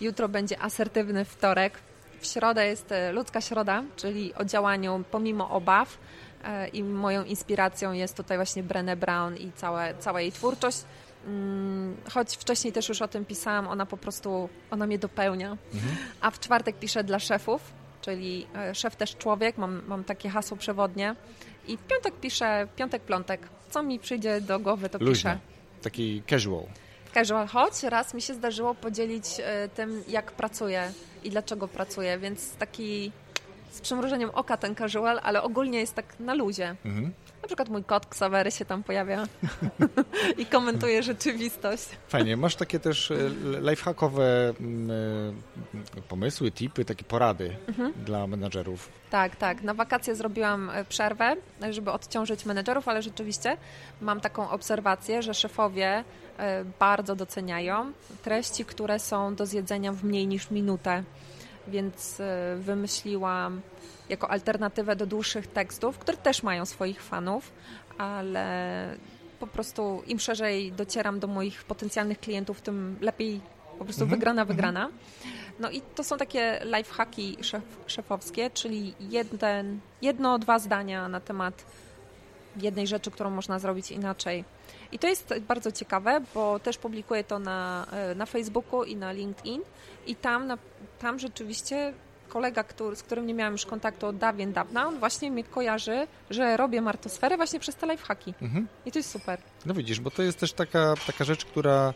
Jutro będzie asertywny wtorek, w środę jest e, ludzka środa, czyli o działaniu pomimo obaw e, i moją inspiracją jest tutaj właśnie Brené Brown i całe, cała jej twórczość. Mm, choć wcześniej też już o tym pisałam, ona po prostu, ona mnie dopełnia. Mhm. A w czwartek piszę dla szefów, czyli e, szef też człowiek, mam, mam takie hasło przewodnie. I w piątek piszę, piątek, piątek. Co mi przyjdzie do głowy, to Luźne. piszę. Taki casual. Casual, choć raz mi się zdarzyło podzielić e, tym, jak pracuję i dlaczego pracuję, więc taki z przymrużeniem oka ten casual, ale ogólnie jest tak na luzie. Mhm. Na przykład mój kot Ksawery się tam pojawia i komentuje rzeczywistość. Fajnie. Masz takie też e, lifehackowe mm, e, pomysły, tipy, takie porady mhm. dla menadżerów? Tak, tak. Na wakacje zrobiłam e, przerwę, żeby odciążyć menedżerów, ale rzeczywiście mam taką obserwację, że szefowie bardzo doceniają treści, które są do zjedzenia w mniej niż minutę. Więc wymyśliłam jako alternatywę do dłuższych tekstów, które też mają swoich fanów, ale po prostu im szerzej docieram do moich potencjalnych klientów, tym lepiej po prostu mhm. wygrana, mhm. wygrana. No i to są takie lifehacki szef, szefowskie, czyli jeden, jedno, dwa zdania na temat jednej rzeczy, którą można zrobić inaczej. I to jest bardzo ciekawe, bo też publikuję to na, na Facebooku i na LinkedIn i tam, na, tam rzeczywiście kolega, który, z którym nie miałam już kontaktu od dawien dawna, on właśnie mnie kojarzy, że robię martosferę właśnie przez te lifehacki. Mhm. I to jest super. No widzisz, bo to jest też taka, taka rzecz, która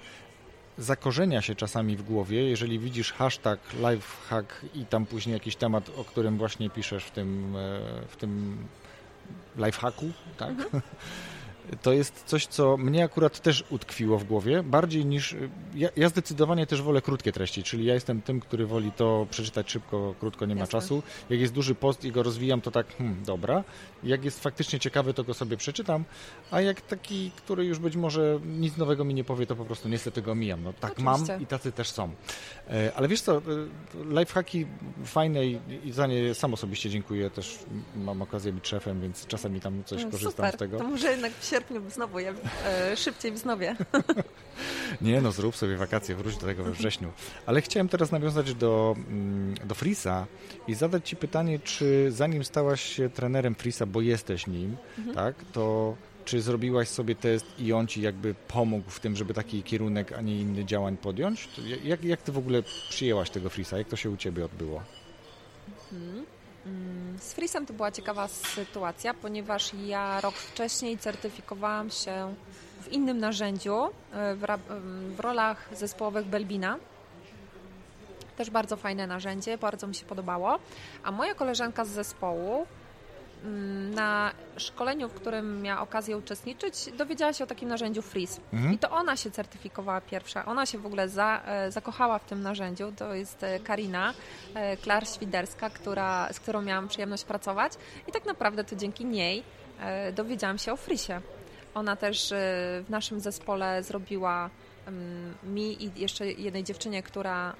zakorzenia się czasami w głowie, jeżeli widzisz hashtag lifehack i tam później jakiś temat, o którym właśnie piszesz w tym, e, w tym lifehacku, tak? Mhm. to jest coś, co mnie akurat też utkwiło w głowie, bardziej niż... Ja, ja, zdecydowanie też wolę krótkie treści, czyli ja jestem tym, który woli to przeczytać szybko, krótko, nie ma Jasne. czasu. Jak jest duży post i go rozwijam, to tak, hmm, dobra. Jak jest faktycznie ciekawy, to go sobie przeczytam, a jak taki, który już być może nic nowego mi nie powie, to po prostu niestety go mijam. No tak Oczywiście. mam i tacy też są. E, ale wiesz co, e, lifehacki fajne i, i za nie sam osobiście dziękuję, też mam okazję być szefem, więc czasami tam coś no, korzystam super. z tego. To może jednak sierpniu znowu je e, szybciej wznowię. Nie no, zrób sobie wakacje, wróć do tego we wrześniu. Ale chciałem teraz nawiązać do, mm, do Frisa i zadać Ci pytanie, czy zanim stałaś się trenerem Frisa, bo jesteś nim, mhm. tak, to czy zrobiłaś sobie test i on Ci jakby pomógł w tym, żeby taki kierunek, a nie inny działań podjąć? Jak, jak Ty w ogóle przyjęłaś tego Frisa? Jak to się u Ciebie odbyło? Mhm. Mm, z Frisem to była ciekawa sytuacja, ponieważ ja rok wcześniej certyfikowałam się w innym narzędziu, e, w, w rolach zespołowych Belbina. Też bardzo fajne narzędzie, bardzo mi się podobało. A moja koleżanka z zespołu na szkoleniu, w którym miała okazję uczestniczyć, dowiedziała się o takim narzędziu Freeze. Mhm. I to ona się certyfikowała pierwsza. Ona się w ogóle za, e, zakochała w tym narzędziu. To jest e, Karina e, Klar-Świderska, która, z którą miałam przyjemność pracować. I tak naprawdę to dzięki niej dowiedziałam się o Frisie. Ona też w naszym zespole zrobiła mm, mi i jeszcze jednej dziewczynie, która,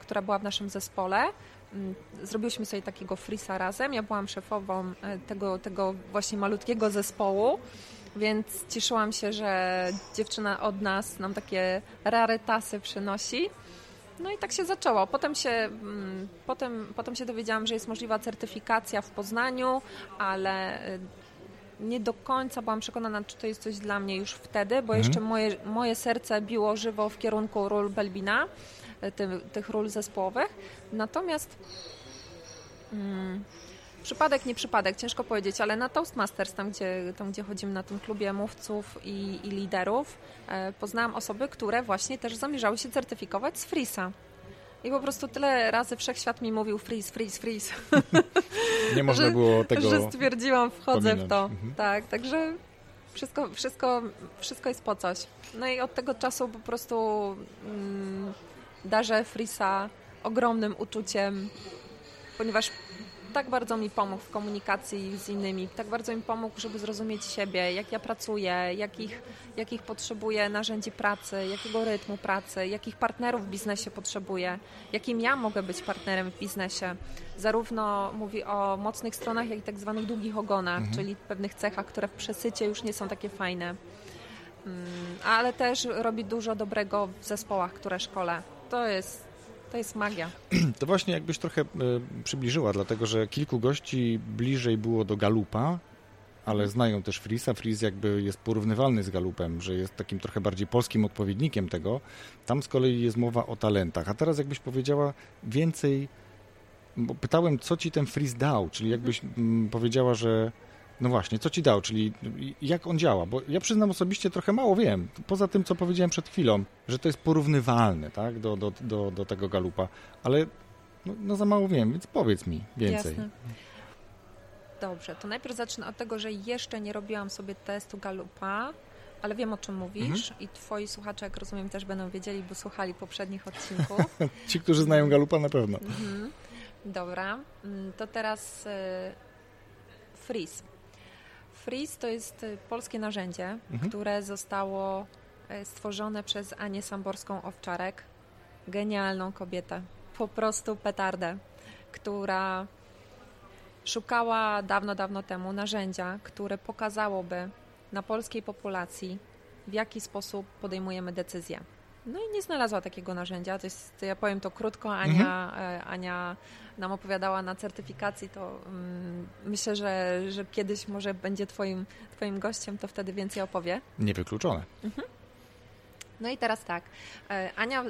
która była w naszym zespole, Mm, zrobiłyśmy sobie takiego frisa razem. Ja byłam szefową e, tego, tego właśnie malutkiego zespołu, więc cieszyłam się, że dziewczyna od nas nam takie rarytasy przynosi. No i tak się zaczęło. Potem się, mm, potem, potem się dowiedziałam, że jest możliwa certyfikacja w Poznaniu, ale e, nie do końca byłam przekonana, czy to jest coś dla mnie już wtedy, bo mhm. jeszcze moje, moje serce biło żywo w kierunku ról Belbina ty, tych ról zespołowych. Natomiast hmm, przypadek, nie przypadek, ciężko powiedzieć, ale na Toastmasters, tam gdzie, tam, gdzie chodzimy na tym klubie mówców i, i liderów, e, poznałam osoby, które właśnie też zamierzały się certyfikować z Frisa. I po prostu tyle razy wszechświat mi mówił freeze, freeze, freeze. Nie można że, było tego Że stwierdziłam, wchodzę pominąć. w to. Mhm. Tak, także wszystko, wszystko, wszystko jest po coś. No i od tego czasu po prostu mm, darzę Frisa ogromnym uczuciem, ponieważ tak bardzo mi pomógł w komunikacji z innymi, tak bardzo mi pomógł, żeby zrozumieć siebie, jak ja pracuję, jakich, jakich potrzebuję narzędzi pracy, jakiego rytmu pracy, jakich partnerów w biznesie potrzebuję, jakim ja mogę być partnerem w biznesie. Zarówno mówi o mocnych stronach, jak i tak zwanych długich ogonach, mhm. czyli pewnych cechach, które w przesycie już nie są takie fajne. Mm, ale też robi dużo dobrego w zespołach, które szkole to jest To jest magia. To właśnie jakbyś trochę y, przybliżyła, dlatego że kilku gości bliżej było do Galupa, ale znają też Frisa. Fris jakby jest porównywalny z Galupem, że jest takim trochę bardziej polskim odpowiednikiem tego. Tam z kolei jest mowa o talentach. A teraz jakbyś powiedziała więcej, bo pytałem, co ci ten Fris dał, czyli jakbyś mm, powiedziała, że no właśnie, co ci dał, czyli jak on działa? Bo ja przyznam osobiście trochę mało wiem, poza tym, co powiedziałem przed chwilą, że to jest porównywalne tak, do, do, do, do tego galupa, ale no, no, za mało wiem, więc powiedz mi więcej. Jasne. Dobrze, to najpierw zacznę od tego, że jeszcze nie robiłam sobie testu galupa, ale wiem o czym mówisz mhm. i twoi słuchacze, jak rozumiem, też będą wiedzieli, bo słuchali poprzednich odcinków. Ci, którzy znają galupa na pewno. Mhm. Dobra, mm, to teraz y, freeze. Freeze to jest y, polskie narzędzie, mhm. które zostało y, stworzone przez Anię Samborską-Owczarek. Genialną kobietę. Po prostu petardę, która szukała dawno, dawno temu narzędzia, które pokazałoby na polskiej populacji, w jaki sposób podejmujemy decyzje. No i nie znalazła takiego narzędzia. To jest, ja powiem to krótko, Ania, mhm. E, Ania nam opowiadała na certyfikacji, to um, myślę, że, że kiedyś może będzie twoim, twoim gościem, to wtedy więcej opowie. Niewykluczone. Mhm. No i teraz tak, e, Ania,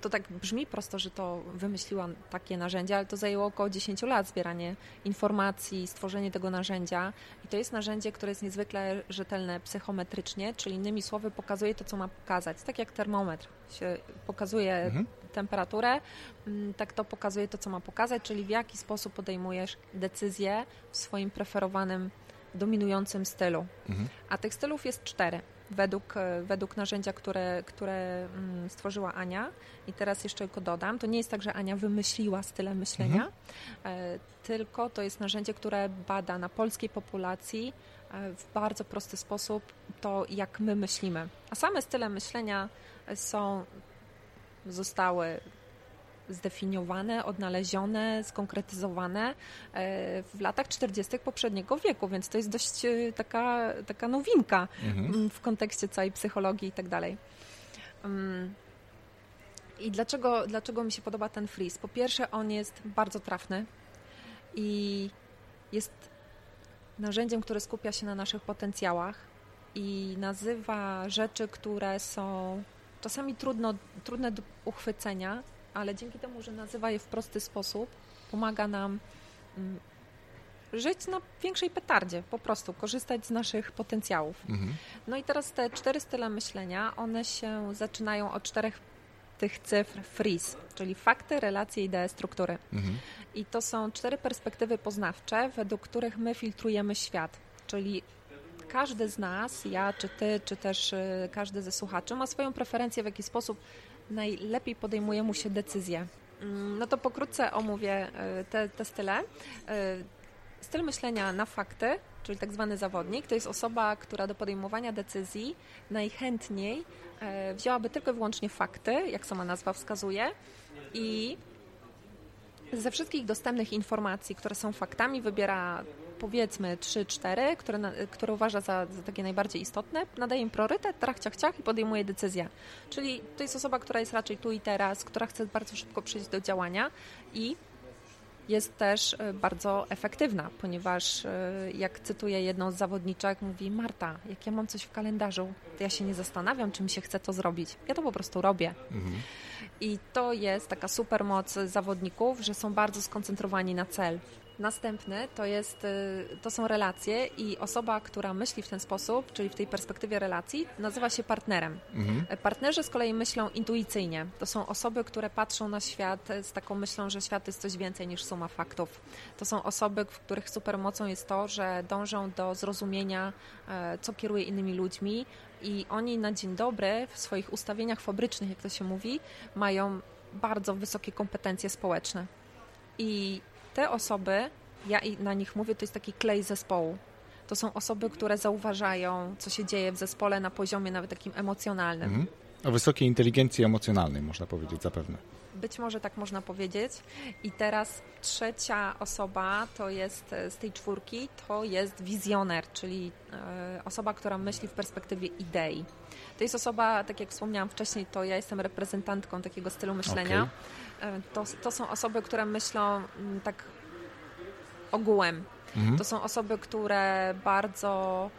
to tak brzmi prosto, że to wymyśliła takie narzędzie, ale to zajęło około 10 lat zbieranie informacji, stworzenie tego narzędzia i to jest narzędzie, które jest niezwykle rzetelne psychometrycznie, czyli innymi słowy pokazuje to, co ma pokazać. Tak jak termometr się pokazuje mhm. temperaturę, mm, tak to pokazuje to, co ma pokazać, czyli w jaki sposób podejmujesz decyzję w swoim preferowanym, dominującym stylu. Mhm. A tych stylów jest cztery według, e, według narzędzia, które, które mm, stworzyła Ania. I teraz jeszcze tylko dodam, to nie jest tak, że Ania wymyśliła style myślenia, mhm. E, tylko to jest narzędzie, które bada na polskiej populacji e, w bardzo prosty sposób to, jak my myślimy. A same style myślenia są, zostały zdefiniowane, odnalezione, skonkretyzowane e, w latach 40. poprzedniego wieku, więc to jest dość e, taka, taka nowinka mhm. Mm, w kontekście całej psychologii i tak dalej. I dlaczego, dlaczego mi się podoba ten freeze? Po pierwsze, on jest bardzo trafny i jest narzędziem, które skupia się na naszych potencjałach i nazywa rzeczy, które są czasami trudno, trudne do uchwycenia, ale dzięki temu, że nazywa je w prosty sposób, pomaga nam mm, żyć na większej petardzie, po prostu korzystać z naszych potencjałów. Mhm. No i teraz te cztery style myślenia, one się zaczynają od czterech tych cyfr freeze, czyli fakty, relacje, idee, struktury. Mhm. I to są cztery perspektywy poznawcze, według których my filtrujemy świat, czyli każdy z nas, ja czy ty, czy też y, każdy ze słuchaczy ma swoją preferencję, w jaki sposób najlepiej podejmuje mu się decyzje. Mm, no to pokrótce omówię e, te, te style. E, styl myślenia na fakty, czyli tak zwany zawodnik, to jest osoba, która do podejmowania decyzji najchętniej e, wzięłaby tylko i wyłącznie fakty, jak sama nazwa wskazuje, i ze wszystkich dostępnych informacji, które są faktami, wybiera powiedzmy 3-4, które, które uważa za, za, takie najbardziej istotne, nadaje im priorytet, trach, ciach, ciach i podejmuje decyzję. Czyli to jest osoba, która jest raczej tu i teraz, która chce bardzo szybko przejść do działania i jest też e, bardzo efektywna, ponieważ e, jak cytuję jedną z zawodniczek, mówi Marta, jak ja mam coś w kalendarzu, to ja się nie zastanawiam, czy mi się chce to zrobić. Ja to po prostu robię. Mhm. I to jest taka super moc zawodników, że są bardzo skoncentrowani na cel. Następny to, jest, y, to są relacje i osoba, która myśli w ten sposób, czyli w tej perspektywie relacji, nazywa się partnerem. Mhm. Partnerzy z kolei myślą intuicyjnie. To są osoby, które patrzą na świat z taką myślą, że świat jest coś więcej niż suma faktów. To są osoby, w których supermocą jest to, że dążą do zrozumienia, e, co kieruje innymi ludźmi i oni na dzień dobry w swoich ustawieniach fabrycznych, jak to się mówi, mają bardzo wysokie kompetencje społeczne. I te osoby, ja na nich mówię, to jest taki klej zespołu. To są osoby, które zauważają, co się dzieje w zespole na poziomie nawet takim emocjonalnym. Mhm. O wysokiej inteligencji emocjonalnej, można powiedzieć zapewne. Być może tak można powiedzieć. I teraz trzecia osoba to jest e, z tej czwórki, to jest wizjoner, czyli e, osoba, która myśli w perspektywie idei. To jest osoba, tak jak wspomniałam wcześniej, to ja jestem reprezentantką takiego stylu myślenia. Okay. To, to są osoby, które myślą mm, tak ogółem. Mhm. To są osoby, które bardzo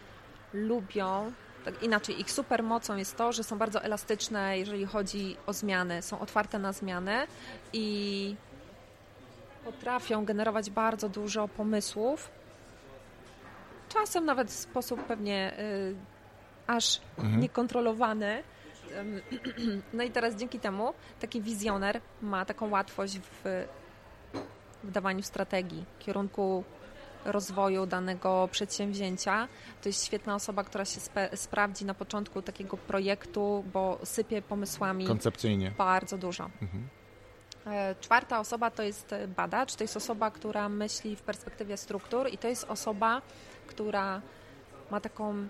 lubią tak inaczej, ich supermocą jest to, że są bardzo elastyczne, jeżeli chodzi o zmiany, są otwarte na zmiany i potrafią generować bardzo dużo pomysłów, czasem nawet w sposób pewnie y, aż mhm. niekontrolowany. No i teraz dzięki temu taki wizjoner ma taką łatwość w wydawaniu strategii, kierunku rozwoju danego przedsięwzięcia. To jest świetna osoba, która się sprawdzi na początku takiego projektu, bo sypie pomysłami koncepcyjnie bardzo dużo. Mhm. E, czwarta osoba to jest badacz, to jest osoba, która myśli w perspektywie struktur i to jest osoba, która ma taką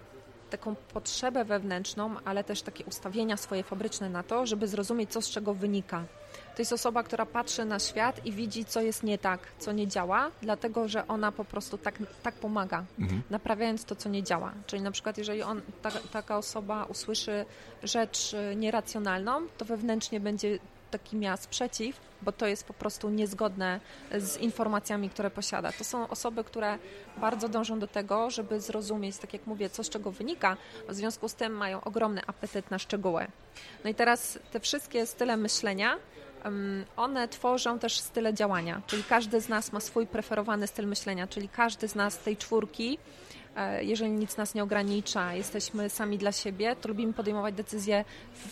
taką potrzebę wewnętrzną, ale też takie ustawienia swoje fabryczne na to, żeby zrozumieć, co z czego wynika. To jest osoba, która patrzy na świat i widzi, co jest nie tak, co nie działa, dlatego że ona po prostu tak, tak pomaga, mhm. naprawiając to, co nie działa. Czyli na przykład, jeżeli on, ta, taka osoba usłyszy rzecz y, nieracjonalną, to wewnętrznie będzie taki miała sprzeciw, bo to jest po prostu niezgodne z informacjami, które posiada. To są osoby, które bardzo dążą do tego, żeby zrozumieć, tak jak mówię, co z czego wynika, w związku z tym mają ogromny apetyt na szczegóły. No i teraz te wszystkie style myślenia one tworzą też style działania, czyli każdy z nas ma swój preferowany styl myślenia, czyli każdy z nas tej czwórki, e, jeżeli nic nas nie ogranicza, jesteśmy sami dla siebie, to lubimy podejmować decyzje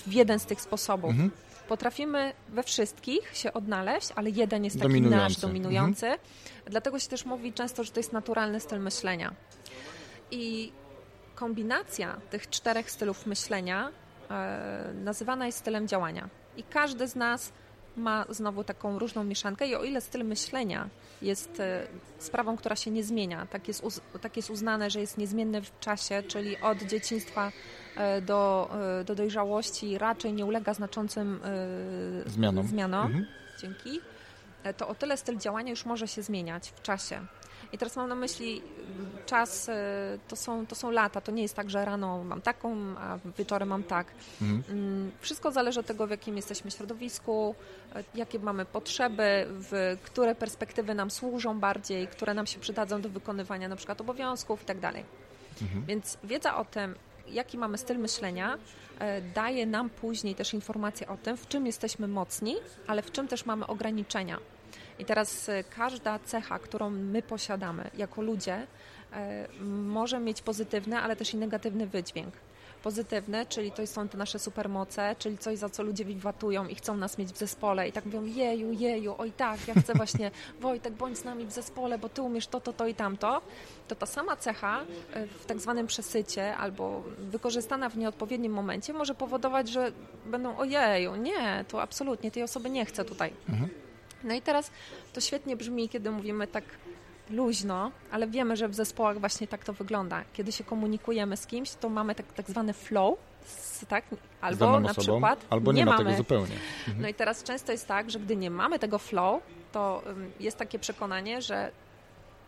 w jeden z tych sposobów. Mhm. Potrafimy we wszystkich się odnaleźć, ale jeden jest taki dominujący. nasz, dominujący. Mhm. Dlatego się też mówi często, że to jest naturalny styl myślenia. I kombinacja tych czterech stylów myślenia e, nazywana jest stylem działania. I każdy z nas ma znowu taką różną mieszankę i o ile styl myślenia jest e, sprawą, która się nie zmienia, tak jest, tak jest uznane, że jest niezmienny w czasie, czyli od dzieciństwa do, e, do dojrzałości raczej nie ulega znaczącym zmianom. zmianom. Mhm. Dzięki. To o tyle styl działania już może się zmieniać w czasie. I teraz mam na myśli czas, e, to są, to są lata, to nie jest tak, że rano mam taką, a wieczorem mam tak. Mhm. Mm, wszystko zależy od tego, w jakim jesteśmy środowisku, e, jakie mamy potrzeby, w które perspektywy nam służą bardziej, które nam się przydadzą do wykonywania na przykład obowiązków i tak dalej. Mhm. Więc wiedza o tym, jaki mamy styl myślenia, e, daje nam później też informacje o tym, w czym jesteśmy mocni, ale w czym też mamy ograniczenia. I teraz e, każda cecha, którą my posiadamy jako ludzie, e, może mieć pozytywny, ale też i negatywny wydźwięk. Pozytywny, czyli to są te nasze supermoce, czyli coś, za co ludzie wiwatują i chcą nas mieć w zespole i tak mówią, jeju, jeju, oj tak, ja chcę właśnie, Wojtek, bądź z nami w zespole, bo ty umiesz to, to, to i tamto, to ta sama cecha e, w tak zwanym przesycie albo wykorzystana w nieodpowiednim momencie może powodować, że będą, ojeju, nie, to absolutnie tej osoby nie chcę tutaj. Mhm. No i teraz to świetnie brzmi, kiedy mówimy tak luźno, ale wiemy, że w zespołach właśnie tak to wygląda. Kiedy się komunikujemy z kimś, to mamy tak, tak zwany flow, tak? Albo na osobą, przykład albo nie, nie ma mamy. tego zupełnie. Mhm. No i teraz często jest tak, że gdy nie mamy tego flow, to jest takie przekonanie, że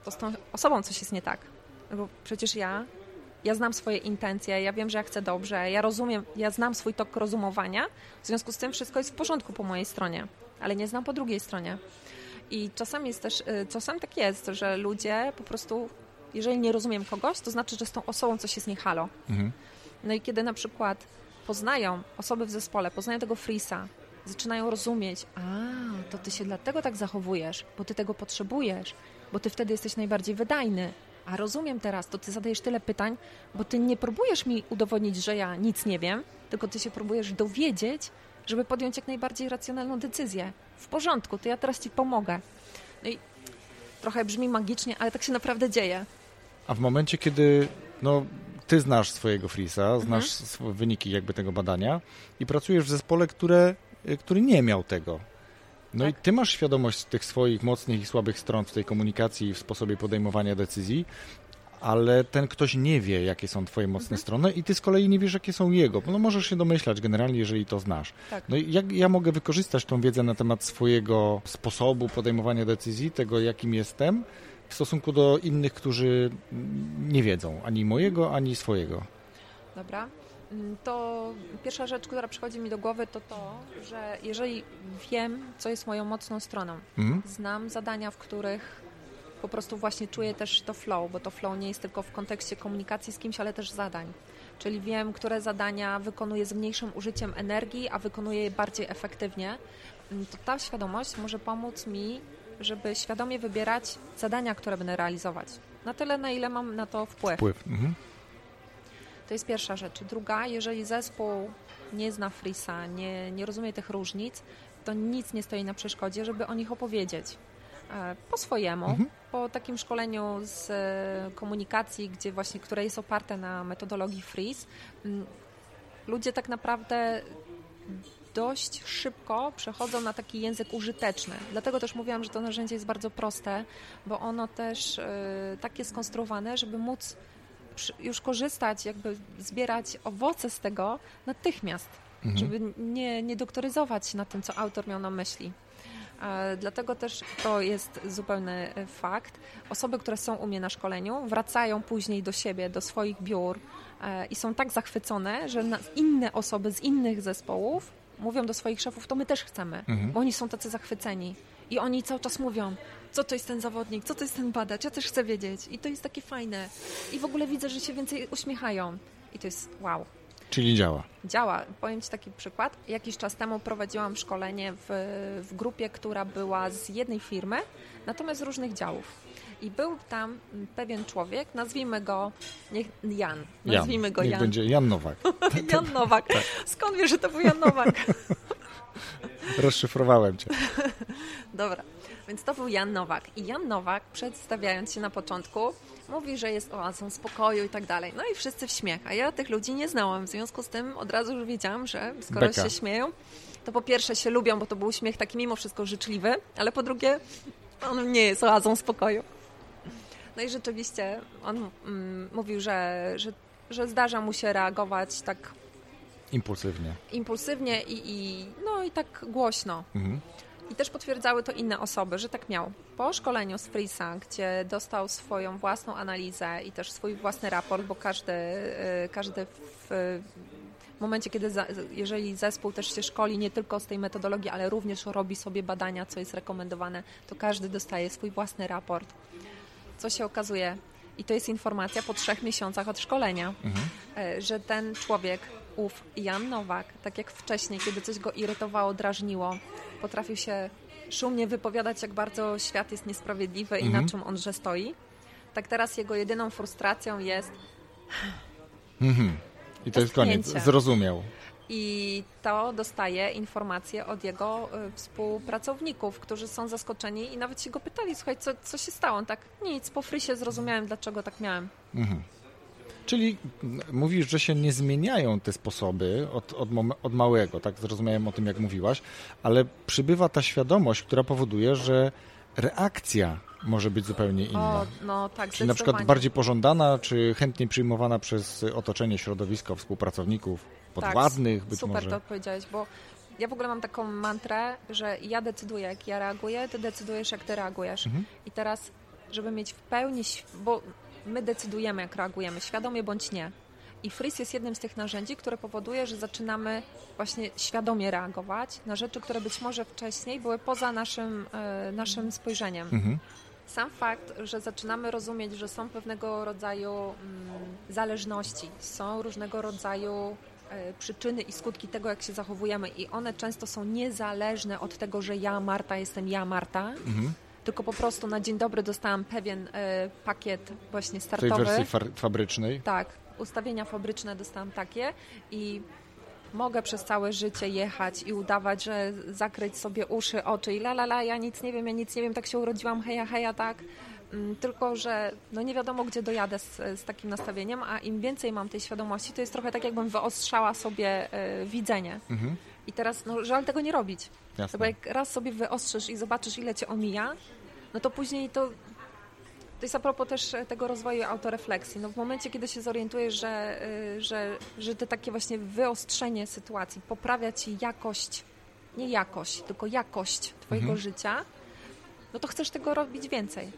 to z tą osobą coś jest nie tak. No bo przecież ja, ja znam swoje intencje, ja wiem, że ja chcę dobrze, ja rozumiem, ja znam swój tok rozumowania, w związku z tym wszystko jest w porządku po mojej stronie ale nie znam po drugiej stronie. I czasami jest też, y, czasami tak jest, że ludzie po prostu, jeżeli nie rozumiem kogoś, to znaczy, że z tą osobą coś jest nie halo. Mhm. No i kiedy na przykład poznają osoby w zespole, poznają tego Frisa, zaczynają rozumieć, a to ty się dlatego tak zachowujesz, bo ty tego potrzebujesz, bo ty wtedy jesteś najbardziej wydajny. A rozumiem teraz, to ty zadajesz tyle pytań, bo ty nie próbujesz mi udowodnić, że ja nic nie wiem, tylko ty się próbujesz dowiedzieć, żeby podjąć jak najbardziej racjonalną decyzję. W porządku, to ja teraz Ci pomogę. No i trochę brzmi magicznie, ale tak się naprawdę dzieje. A w momencie, kiedy no, Ty znasz swojego Frisa, znasz mhm. wyniki jakby tego badania i pracujesz w zespole, które, który nie miał tego, no tak. i ty masz świadomość tych swoich mocnych i słabych stron w tej komunikacji i w sposobie podejmowania decyzji, ale ten ktoś nie wie, jakie są twoje mocne mhm. strony i ty z kolei nie wiesz, jakie są jego. No możesz się domyślać generalnie, jeżeli to znasz. Tak. No i jak ja mogę wykorzystać tą wiedzę na temat swojego sposobu podejmowania decyzji, tego jakim jestem, w stosunku do innych, którzy nie wiedzą ani mojego, ani swojego. Dobra. Mm, to pierwsza rzecz, która przychodzi mi do głowy, to to, że jeżeli wiem, co jest moją mocną stroną, mhm. znam zadania, w których po prostu właśnie czuję też to flow, bo to flow nie jest tylko w kontekście komunikacji z kimś, ale też zadań. Czyli wiem, które zadania wykonuję z mniejszym użyciem energii, a wykonuję je bardziej efektywnie. Mm, to ta świadomość może pomóc mi, żeby świadomie wybierać zadania, które będę realizować. Na tyle, na ile mam na to wpływ. wpływ. Mhm. To jest pierwsza rzecz. Druga, jeżeli zespół nie zna Frisa, nie, nie rozumie tych różnic, to nic nie stoi na przeszkodzie, żeby o nich opowiedzieć. E, po swojemu, mhm. po takim szkoleniu z e, komunikacji, gdzie właśnie, które jest oparte na metodologii Freeze, ludzie tak naprawdę dość szybko przechodzą na taki język użyteczny. Dlatego też mówiłam, że to narzędzie jest bardzo proste, bo ono też y, tak jest skonstruowane, żeby móc już korzystać, jakby zbierać owoce z tego natychmiast, mhm. żeby nie, nie doktoryzować na tym, co autor miał na myśli. Dlatego też to jest zupełny e, fakt. Osoby, które są u mnie na szkoleniu, wracają później do siebie, do swoich biur e, i są tak zachwycone, że inne osoby z innych zespołów mówią do swoich szefów, to my też chcemy, mhm. bo oni są tacy zachwyceni. I oni cały czas mówią, co to jest ten zawodnik, co to jest ten badacz, ja też chcę wiedzieć. I to jest takie fajne. I w ogóle widzę, że się więcej uśmiechają. I to jest wow. Czyli działa. Działa. Powiem Ci taki przykład. Jakiś czas temu prowadziłam szkolenie w, w grupie, która była z jednej firmy, natomiast z różnych działów. I był tam pewien człowiek, nazwijmy go niech Jan. Nazwijmy Jan. go niech Jan. będzie Jan Nowak. Jan Nowak. Tak. Skąd wiesz, że to był Jan Nowak? Rozszyfrowałem cię. Dobra. Więc to był Jan Nowak. I Jan Nowak, przedstawiając się na początku, mówi, że jest oazą spokoju i tak dalej. No i wszyscy w śmiech. A ja tych ludzi nie znałam. W związku z tym od razu już wiedziałam, że skoro Beka. się śmieją, to po pierwsze się lubią, bo to był śmiech taki mimo wszystko życzliwy, ale po drugie on nie jest oazą spokoju. No i rzeczywiście on mm, mówił, że, że, że zdarza mu się reagować tak impulsywnie. Impulsywnie i, i no i tak głośno. Mhm. I też potwierdzały to inne osoby, że tak miał. Po szkoleniu z Frisa, gdzie dostał swoją własną analizę i też swój własny raport, bo każdy, y, każdy w momencie, kiedy za, jeżeli zespół też się szkoli nie tylko z tej metodologii, ale również robi sobie badania, co jest rekomendowane, to każdy dostaje swój własny raport. Co się okazuje? I to jest informacja po trzech miesiącach od szkolenia, mhm. Y, że ten człowiek ów Jan Nowak, tak jak wcześniej, kiedy coś go irytowało, drażniło, potrafił się szumnie wypowiadać, jak bardzo świat jest niesprawiedliwy mhm. i na mhm. czym onże stoi, tak teraz jego jedyną frustracją jest mhm. I to jest koniec, zrozumiał. I to dostaje informacje od jego y, współpracowników, którzy są zaskoczeni i nawet się go pytali, słuchaj, co, co się stało? On tak, nic, po frysie zrozumiałem, dlaczego tak miałem. Mhm. Czyli mówisz, że się nie zmieniają te sposoby od, od, od, małego, tak zrozumiałem o tym, jak mówiłaś, ale przybywa ta świadomość, która powoduje, że reakcja może być zupełnie inna. O, no tak, Czyli na przykład bardziej pożądana, czy chętniej przyjmowana przez otoczenie, środowisko, współpracowników, podwładnych tak, być super może. Super to powiedziałeś, bo ja w ogóle mam taką mantrę, że ja decyduję, jak ja reaguję, ty decydujesz, jak ty reagujesz. Mhm. I teraz, żeby mieć w pełni, bo my decydujemy, jak reagujemy, świadomie bądź nie. I Freeze jest jednym z tych narzędzi, które powoduje, że zaczynamy właśnie świadomie reagować na rzeczy, które być może wcześniej były poza naszym, e, naszym spojrzeniem. Mhm. Sam fakt, że zaczynamy rozumieć, że są pewnego rodzaju mm, zależności, są różnego rodzaju e, przyczyny i skutki tego, jak się zachowujemy, i one często są niezależne od tego, że ja, Marta, jestem ja, Marta. Mhm tylko po prostu na dzień dobry dostałam pewien y, pakiet właśnie startowy. W tej wersji fabrycznej? Tak, ustawienia fabryczne dostałam takie i mogę przez całe życie jechać i udawać, że zakryć sobie uszy, oczy i la la la, ja nic nie wiem, ja nic nie wiem, tak się urodziłam, heja, heja, tak. Mm, tylko, że no nie wiadomo, gdzie dojadę z, z takim nastawieniem, a im więcej mam tej świadomości, to jest trochę tak, jakbym wyostrzała sobie y, widzenie. Mhm. I teraz, no żal tego nie robić. Jasne. Bo jak raz sobie wyostrzysz i zobaczysz, ile cię omija, no to później to, To jest a propos też tego rozwoju autorefleksji. No w momencie, kiedy się zorientujesz, że, y, że, że te takie właśnie wyostrzenie sytuacji poprawia ci jakość, nie jakość, tylko jakość twojego mhm. życia, no to chcesz tego robić więcej.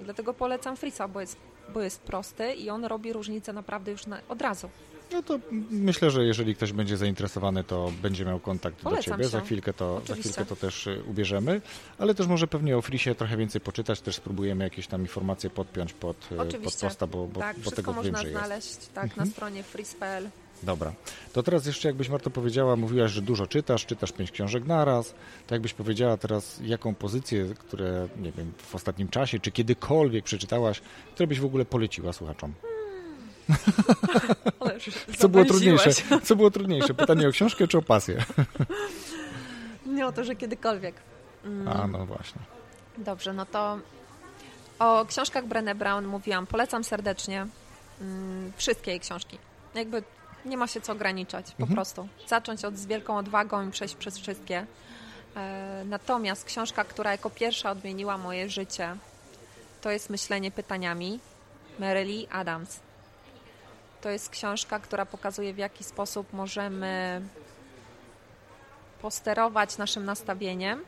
I dlatego polecam Frisa, bo jest, bo jest prosty i on robi różnicę naprawdę już na, od razu. No to myślę, że jeżeli ktoś będzie zainteresowany, to będzie miał kontakt Polecam do Ciebie. Za chwilkę, to, za chwilkę to też y, ubierzemy, ale też może pewnie o Frisie trochę więcej poczytać, też spróbujemy jakieś tam informacje podpiąć pod, y, pod posta, bo, bo, tak, bo tego można wiem, znaleźć tak, mhm. na stronie fris.pl. Dobra. To teraz jeszcze jakbyś Marto powiedziała, mówiłaś, że dużo czytasz, czytasz pięć książek naraz. To jakbyś powiedziała teraz, jaką pozycję, które, nie wiem, w ostatnim czasie, czy kiedykolwiek przeczytałaś, które byś w ogóle poleciła słuchaczom? Co było trudniejsze? Co było trudniejsze? Pytanie o książkę czy o pasję? Nie o to, że kiedykolwiek. Mm. A, no właśnie. Dobrze, no to o książkach Brené Brown mówiłam. Polecam serdecznie mm, wszystkie jej książki. Jakby nie ma się co ograniczać, po mhm. prostu. Zacząć od z wielką odwagą i przejść przez wszystkie. E, natomiast książka, która jako pierwsza odmieniła moje życie, to jest Myślenie pytaniami Mary Adams. To jest książka, która pokazuje, w jaki sposób możemy posterować naszym nastawieniem.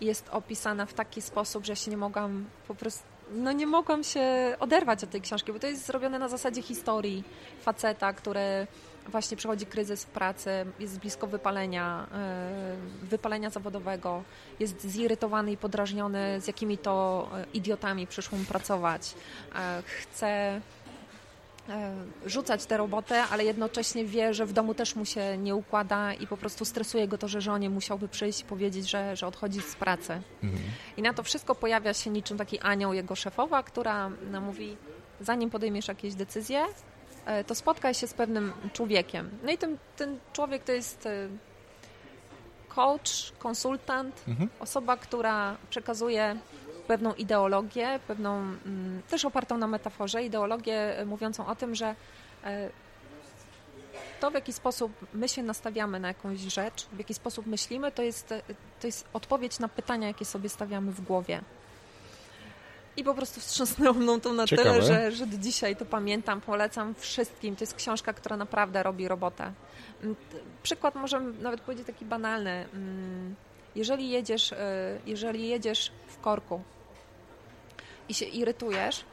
Jest opisana w taki sposób, że się nie mogłam po prostu no nie mogłam się oderwać od tej książki, bo to jest zrobione na zasadzie historii faceta, który właśnie przechodzi kryzys w pracy, jest blisko wypalenia, e, wypalenia zawodowego, jest zirytowany i podrażniony, z jakimi to e, idiotami przyszło mu pracować. E, chce rzucać tę robotę, ale jednocześnie wie, że w domu też mu się nie układa i po prostu stresuje go to, że żonie musiałby przyjść i powiedzieć, że, że odchodzi z pracy. Mhm. I na to wszystko pojawia się niczym taki anioł jego szefowa, która no, mówi, zanim podejmiesz jakieś decyzje, e, to spotkaj się z pewnym człowiekiem. No i ten, ten człowiek to jest e, coach, konsultant, mhm. osoba, która przekazuje pewną ideologię, pewną mm, też opartą na metaforze, ideologię e, mówiącą o tym, że e, to, w jaki sposób my się nastawiamy na jakąś rzecz, w jaki sposób myślimy, to jest, e, to jest odpowiedź na pytania, jakie sobie stawiamy w głowie. I po prostu wstrząsnęło mną to na Ciekawe. tyle, że, że do dzisiaj to pamiętam, polecam wszystkim. To jest książka, która naprawdę robi robotę. Mm, przykład możemy nawet powiedzieć taki banalny. Mm, jeżeli jedziesz, jeżeli jedziesz w korku i się irytujesz,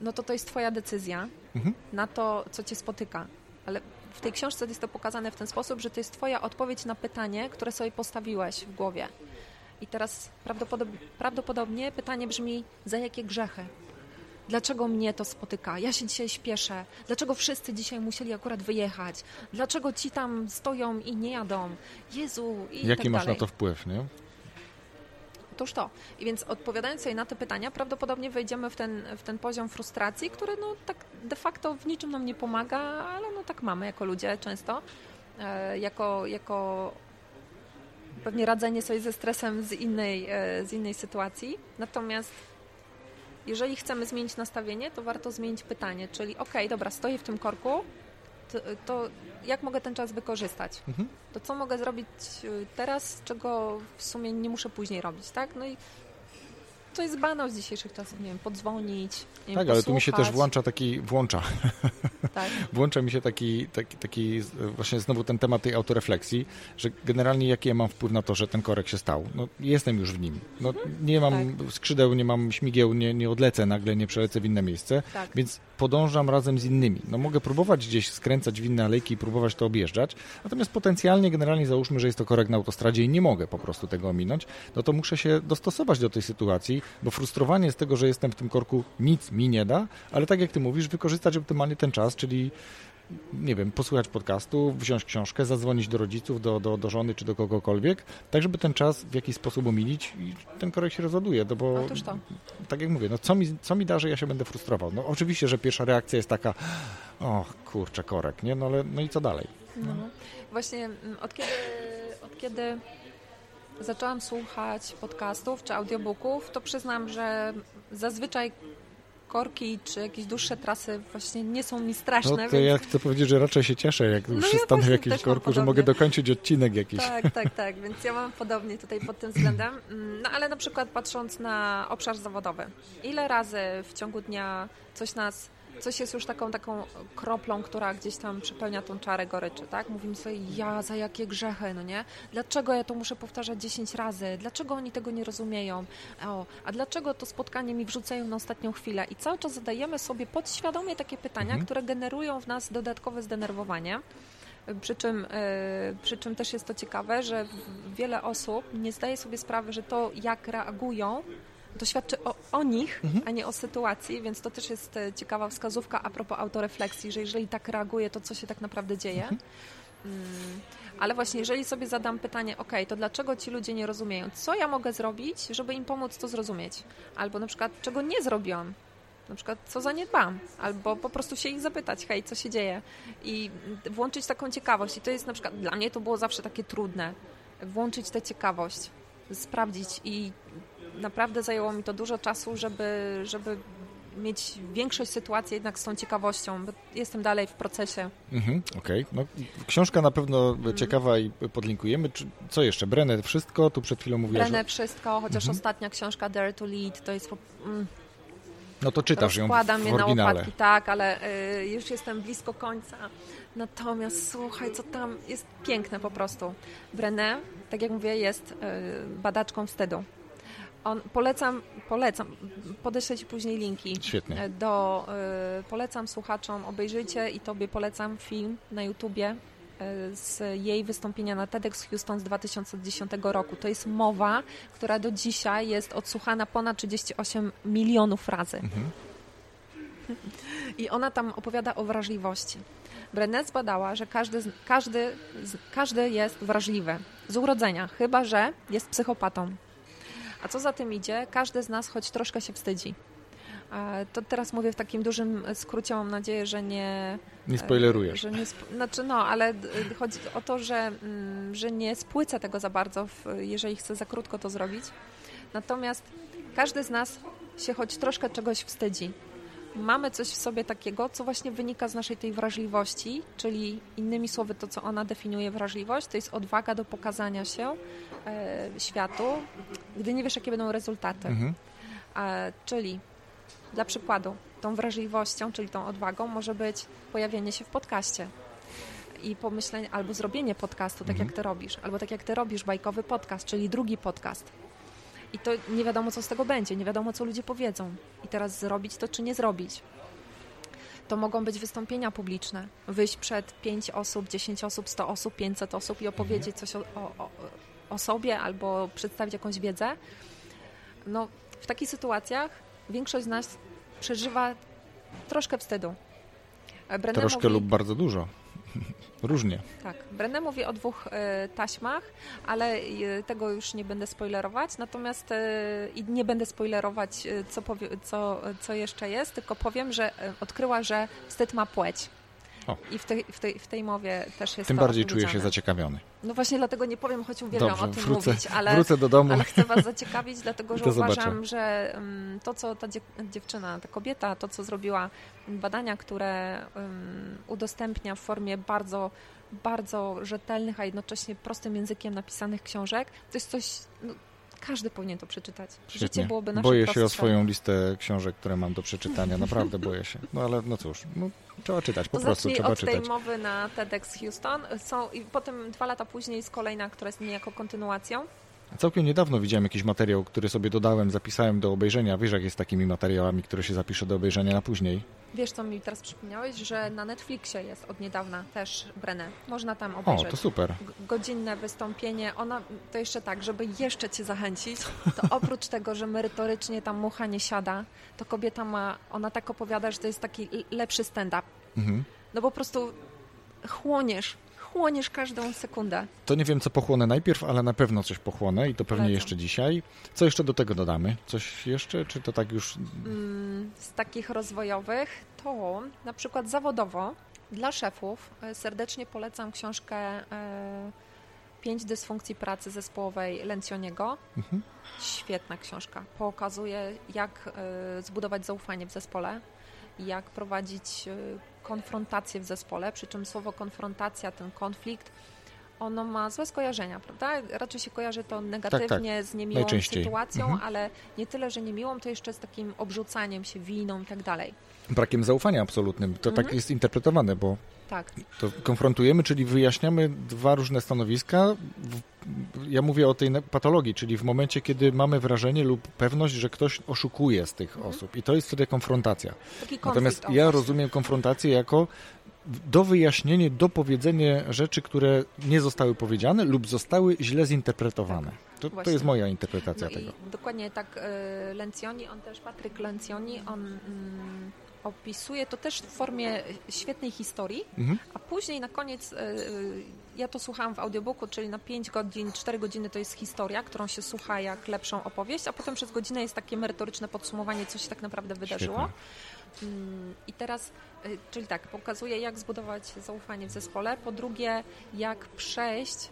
no to to jest twoja decyzja mhm. na to, co cię spotyka. Ale w tej książce jest to pokazane w ten sposób, że to jest twoja odpowiedź na pytanie, które sobie postawiłeś w głowie. I teraz prawdopodobnie, prawdopodobnie pytanie brzmi, za jakie grzechy? Dlaczego mnie to spotyka? Ja się dzisiaj śpieszę. Dlaczego wszyscy dzisiaj musieli akurat wyjechać? Dlaczego ci tam stoją i nie jadą? Jezu i Jaki tak masz na to wpływ, nie? Otóż to. I więc odpowiadając sobie na te pytania, prawdopodobnie wejdziemy w ten, w ten poziom frustracji, który no tak de facto w niczym nam nie pomaga, ale no tak mamy jako ludzie często. E, jako, jako pewnie radzenie sobie ze stresem z innej, e, z innej sytuacji. Natomiast jeżeli chcemy zmienić nastawienie, to warto zmienić pytanie, czyli ok, dobra, stoję w tym korku, to, jak mogę ten czas wykorzystać? Mhm. To co mogę zrobić y, teraz, czego w sumie nie muszę później robić, tak? No i to jest banał z dzisiejszych czasów, nie wiem, podzwonić, nie Tak, wiem, ale tu mi się też włącza taki, włącza, tak. włącza mi się taki, taki, taki, właśnie znowu ten temat tej autorefleksji, że generalnie jaki ja mam wpływ na to, że ten korek się stał. No, jestem już w nim. No, nie mam tak. skrzydeł, nie mam śmigieł, nie, nie odlecę nagle, nie przelecę w inne miejsce, tak. więc podążam razem z innymi. No mogę próbować gdzieś skręcać w inne alejki i próbować to objeżdżać, natomiast potencjalnie, generalnie załóżmy, że jest to korek na autostradzie i nie mogę po prostu tego ominąć, no to muszę się dostosować do tej sytuacji, bo frustrowanie z tego, że jestem w tym korku nic mi nie da, ale tak jak ty mówisz, wykorzystać optymalnie ten czas, czyli nie wiem, posłuchać podcastu, wziąć książkę, zadzwonić do rodziców, do, do, do żony czy do kogokolwiek, tak żeby ten czas w jakiś sposób omilić i ten korek się rozładuje, no bo tak jak mówię, no co mi, co mi da, że ja się będę frustrował? No oczywiście, że pierwsza reakcja jest taka, o kurczę, korek, nie? No ale no i co dalej? No. no. Właśnie mm, od kiedy, od kiedy zaczęłam słuchać podcastów czy audiobooków, to przyznam, że zazwyczaj korki czy jakieś dłuższe trasy właśnie nie są mi straszne. No to więc... ja chcę powiedzieć, że raczej się cieszę, jak no przystanę ja w jakimś korku, że mogę dokończyć odcinek jakiś. Tak, tak, tak, więc ja mam podobnie tutaj pod tym względem. Mm, no ale na przykład patrząc na obszar zawodowy, ile razy w ciągu dnia coś nas coś jest już taką, taką kroplą, która gdzieś tam przepełnia tą czarę goryczy, tak? Mówimy sobie, ja za jakie grzechy, no nie? Dlaczego ja to muszę powtarzać 10 razy? Dlaczego oni tego nie rozumieją? O, a dlaczego to spotkanie mi wrzucają na ostatnią chwilę? I cały czas zadajemy sobie podświadomie takie pytania, mhm. które generują w nas dodatkowe zdenerwowanie. Przy czym, yy, przy czym też jest to ciekawe, że wiele osób nie zdaje sobie sprawy, że to, jak reagują, to świadczy o, o nich, mhm. a nie o sytuacji, więc to też jest e, ciekawa wskazówka a propos autorefleksji, że jeżeli tak reaguje, to co się tak naprawdę dzieje. Mhm. Mm, ale właśnie, jeżeli sobie zadam pytanie, ok, to dlaczego ci ludzie nie rozumieją? Co ja mogę zrobić, żeby im pomóc to zrozumieć? Albo na przykład, czego nie zrobiłam? Na przykład, co zaniedbam? Albo po prostu się ich zapytać, hej, co się dzieje? I włączyć taką ciekawość. I to jest na przykład, dla mnie to było zawsze takie trudne. Włączyć tę ciekawość, sprawdzić i naprawdę zajęło mi to dużo czasu, żeby, żeby mieć większość sytuacji jednak z tą ciekawością, bo jestem dalej w procesie. Mhm, Okej, okay. no, książka na pewno mhm. ciekawa i podlinkujemy. Co jeszcze? Brenner wszystko? Tu przed chwilą mówiłaś. Brenner wszystko, chociaż mhm. ostatnia książka Dare to Lead to jest... Mm, no to czytasz ją w, w je na łopatki, tak, ale y, już jestem blisko końca. Natomiast słuchaj, co tam jest piękne po prostu. Brené, tak jak mówię, jest y, badaczką wstydu. On, polecam, polecam, podeślę Ci później linki. Świetnie. E, do, y, polecam słuchaczom, obejrzyjcie i Tobie polecam film na YouTubie y, z jej wystąpienia na TEDx Houston z 2010 roku. To jest mowa, która do dzisiaj jest odsłuchana ponad 38 milionów razy. Mhm. I ona tam opowiada o wrażliwości. Brené zbadała, że każdy, każdy, każdy jest wrażliwy z urodzenia, chyba że jest psychopatą. A co za tym idzie, każdy z nas choć troszkę się wstydzi. To teraz mówię w takim dużym skrócie, mam nadzieję, że nie... Nie spoilerujesz. Że nie znaczy, no, ale chodzi o to, że, mm, że nie spłycę tego za bardzo, jeżeli chcę za krótko to zrobić. Natomiast każdy z nas się choć troszkę czegoś wstydzi mamy coś w sobie takiego, co właśnie wynika z naszej tej wrażliwości, czyli innymi słowy to, co ona definiuje wrażliwość, to jest odwaga do pokazania się e, światu, gdy nie wiesz, jakie będą rezultaty. Mhm. E, czyli dla przykładu, tą wrażliwością, czyli tą odwagą może być pojawienie się w podcaście i pomyślenie, albo zrobienie podcastu, tak mhm. jak ty robisz, albo tak jak ty robisz bajkowy podcast, czyli drugi podcast i to nie wiadomo, co z tego będzie, nie wiadomo, co ludzie powiedzą. I teraz zrobić to, czy nie zrobić. To mogą być wystąpienia publiczne. Wyjść przed 5 osób, 10 osób, 100 osób, 500 osób i opowiedzieć coś o, o, o sobie albo przedstawić jakąś wiedzę. No, w takich sytuacjach większość z nas przeżywa troszkę wstydu. Brené troszkę mówi, lub bardzo dużo. Różnie. Tak. Brené mówi o dwóch y, taśmach, ale y, tego już nie będę spoilerować. Natomiast y, i nie będę spoilerować, co, powie, co, co jeszcze jest, tylko powiem, że odkryła, że wstyd ma płeć. O. I w tej, w, tej, w tej mowie też jest Tym bardziej czuję się zaciekawiony. No właśnie dlatego nie powiem, choć uwielbiam Dobrze, o tym wrócę, mówić, ale, wrócę do domu. ale chcę Was zaciekawić, dlatego że uważam, że um, to, co ta dziewczyna, ta kobieta, to, co zrobiła, badania, które udostępnia w formie bardzo bardzo rzetelnych, a jednocześnie prostym językiem napisanych książek, to jest coś, no, każdy powinien to przeczytać. Świetnie. Życie byłoby nasze Boję się o swoją listę książek, które mam do przeczytania. Naprawdę boję się. No ale no cóż, no, trzeba czytać, po to prostu trzeba od czytać. tej mowy na TEDx Houston. Są, I potem dwa lata później jest kolejna, która jest niejako kontynuacją. Całkiem niedawno widziałem jakiś materiał, który sobie dodałem, zapisałem do obejrzenia. Wiesz, jak jest takimi materiałami, które się zapisze do obejrzenia na później? Wiesz, co mi teraz przypomniałeś, że na Netflixie jest od niedawna też Brené. Można tam obejrzeć. O, to super. Godzinne wystąpienie. Ona, to jeszcze tak, żeby jeszcze Cię zachęcić, to oprócz tego, że merytorycznie tam mucha nie siada, to kobieta ma, ona tak opowiada, że to jest taki lepszy stand-up. Mhm. No po prostu chłoniesz chłoniesz każdą sekundę. To nie wiem, co pochłonę najpierw, ale na pewno coś pochłonę i to pewnie jeszcze dzisiaj. Co jeszcze do tego dodamy? Coś jeszcze, czy to tak już... Mm, z takich rozwojowych to na przykład zawodowo dla szefów e, serdecznie polecam książkę e, Pięć dysfunkcji pracy zespołowej Lencioniego. Mhm. Świetna książka. Pokazuje, jak y, zbudować zaufanie w zespole, jak prowadzić y, konfrontację w zespole, przy czym słowo konfrontacja, ten konflikt, ono ma złe skojarzenia, prawda? Raczej się kojarzy to negatywnie tak, tak. z niemiłą sytuacją, mhm. ale nie tyle, że niemiłą, to jeszcze z takim obrzucaniem się winą i tak dalej. Brakiem zaufania absolutnym. To tak mhm. tak jest interpretowane, bo tak. To konfrontujemy, czyli wyjaśniamy dwa różne stanowiska. Ja mówię o tej patologii, czyli w momencie, kiedy mamy wrażenie lub pewność, że ktoś oszukuje z tych mhm. osób. I to jest wtedy konfrontacja. Natomiast ja rozumiem konfrontację jako do wyjaśnienia, do powiedzenia rzeczy, które nie zostały powiedziane lub zostały źle zinterpretowane. Tak, to, to, jest moja interpretacja no tego. dokładnie tak. Y, Lencioni, on też, Patryk Lencioni, on mm, opisuje to też w formie świetnej historii, mhm. a później na koniec, y, y, ja to słuchałam w audiobooku, czyli na 5 godzin, 4 godziny to jest historia, którą się słucha jak lepszą opowieść, a potem przez godzinę jest takie merytoryczne podsumowanie, co się tak naprawdę wydarzyło. Świetne. Mm, I teraz, y, czyli tak, pokazuje jak zbudować zaufanie w zespole, po drugie jak przejść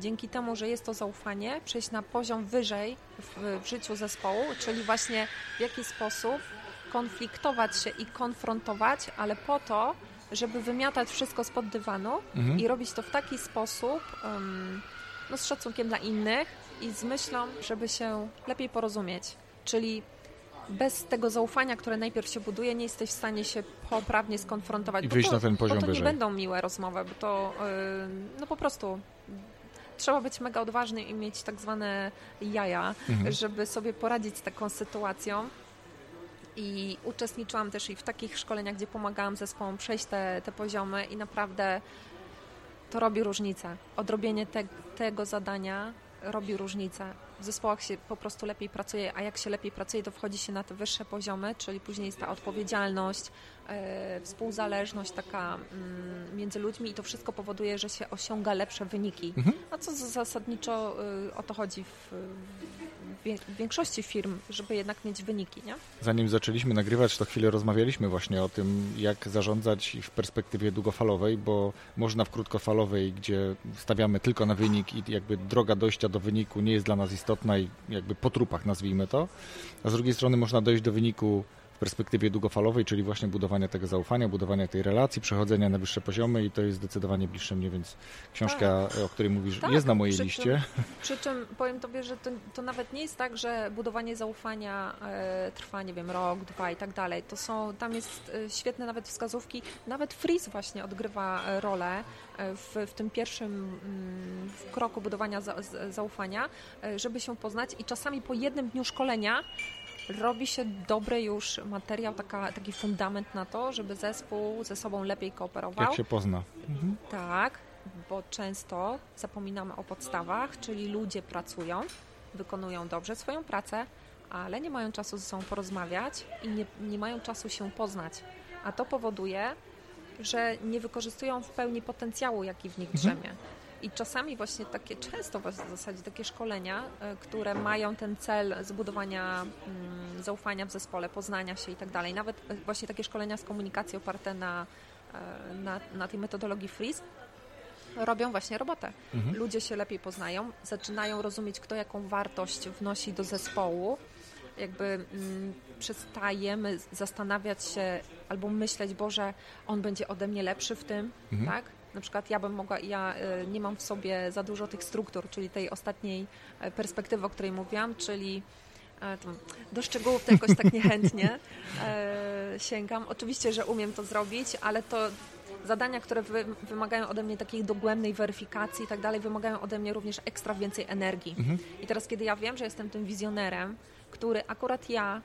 dzięki temu, że jest to zaufanie, przejść na poziom wyżej w, w życiu zespołu, czyli właśnie w jaki sposób konfliktować się i konfrontować, ale po to, żeby wymiatać wszystko spod dywanu mhm. i robić to w taki sposób, um, no z szacunkiem dla innych i z myślą, żeby się lepiej porozumieć. Czyli bez tego zaufania, które najpierw się buduje, nie jesteś w stanie się poprawnie skonfrontować. I wyjść to, na ten poziom bo to wyżej. nie będą miłe rozmowy, bo to yy, no po prostu trzeba być mega odważny i mieć tak zwane jaja, mhm. żeby sobie poradzić z taką sytuacją. I uczestniczyłam też i w takich szkoleniach, gdzie pomagałam zespołom przejść te, te poziomy i naprawdę to robi różnicę. Odrobienie te, tego zadania robi różnicę. W zespołach się po prostu lepiej pracuje, a jak się lepiej pracuje, to wchodzi się na te wyższe poziomy, czyli później jest ta odpowiedzialność, e, współzależność taka mm, między ludźmi i to wszystko powoduje, że się osiąga lepsze wyniki. Mhm. A co zasadniczo y, o to chodzi w, w większości firm, żeby jednak mieć wyniki, nie? Zanim zaczęliśmy nagrywać, to chwilę rozmawialiśmy właśnie o tym, jak zarządzać w perspektywie długofalowej, bo można w krótkofalowej, gdzie stawiamy tylko na wynik i jakby droga dojścia do wyniku nie jest dla nas istotna i jakby po trupach nazwijmy to, a z drugiej strony można dojść do wyniku perspektywie długofalowej, czyli właśnie budowania tego zaufania, budowania tej relacji, przechodzenia na wyższe poziomy i to jest zdecydowanie bliższe mnie, więc książka, tak. o której mówisz, tak. jest na mojej przy liście. Czym, przy czym powiem Tobie, że to, to nawet nie jest tak, że budowanie zaufania e, trwa, nie wiem, rok, dwa i tak dalej. To są, tam jest e, świetne nawet wskazówki, nawet Freeze właśnie odgrywa rolę e, w, w tym pierwszym mm, w kroku budowania za, zaufania, e, żeby się poznać i czasami po jednym dniu szkolenia robi się dobry już materiał, taka, taki fundament na to, żeby zespół ze sobą lepiej kooperował. Jak się pozna. Mhm. Tak, bo często zapominamy o podstawach, czyli ludzie pracują, wykonują dobrze swoją pracę, ale nie mają czasu ze sobą porozmawiać i nie, nie mają czasu się poznać. A to powoduje, że nie wykorzystują w pełni potencjału, jaki w nich mhm. drzemie. Mhm. I czasami właśnie takie, często w zasadzie takie szkolenia, e, które mają ten cel zbudowania mm, zaufania w zespole, poznania się i tak dalej. Nawet e, właśnie takie szkolenia z komunikacji oparte na, e, na, na tej metodologii Freeze, robią właśnie robotę. Mhm. Ludzie się lepiej poznają, zaczynają rozumieć, kto jaką wartość wnosi do zespołu. Jakby mm, przestajemy zastanawiać się albo myśleć, Boże, on będzie ode mnie lepszy w tym, mhm. tak? Na przykład ja bym mogła, ja y, nie mam w sobie za dużo tych struktur, czyli tej ostatniej e, perspektywy, o której mówiłam, czyli e, do szczegółów to jakoś tak niechętnie sięgam. Oczywiście, że umiem to zrobić, ale to zadania, które wy, wymagają ode mnie takiej dogłębnej weryfikacji i tak dalej, wymagają ode mnie również ekstra więcej energii. Mhm. I teraz, kiedy ja wiem, że jestem tym wizjonerem, który akurat ja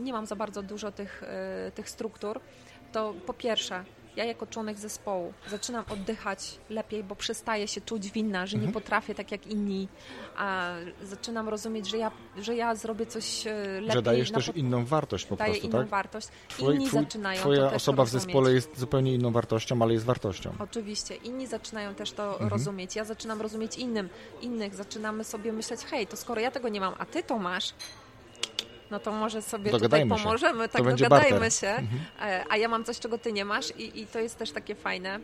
nie mam za bardzo dużo tych, tych struktur, to po pierwsze ja jako członek zespołu zaczynam oddychać lepiej, bo przestaję się czuć winna, że mhm. nie potrafię tak jak inni, a zaczynam rozumieć, że ja, że ja zrobię coś e, lepiej. Że dajesz też inną wartość po daję prostu, inną tak? wartość. Twój, inni twój, zaczynają Twoja osoba w zespole jest zupełnie inną wartością, ale jest wartością. Oczywiście. Inni zaczynają też to mhm. rozumieć. Ja zaczynam rozumieć innym, innych. Zaczynamy sobie myśleć, hej, to skoro ja tego nie mam, a ty to masz, no to może sobie dogadajmy tutaj pomożemy, się. tak dogadajmy się, mhm. E, a ja mam coś, czego ty nie masz i, i to jest też takie fajne.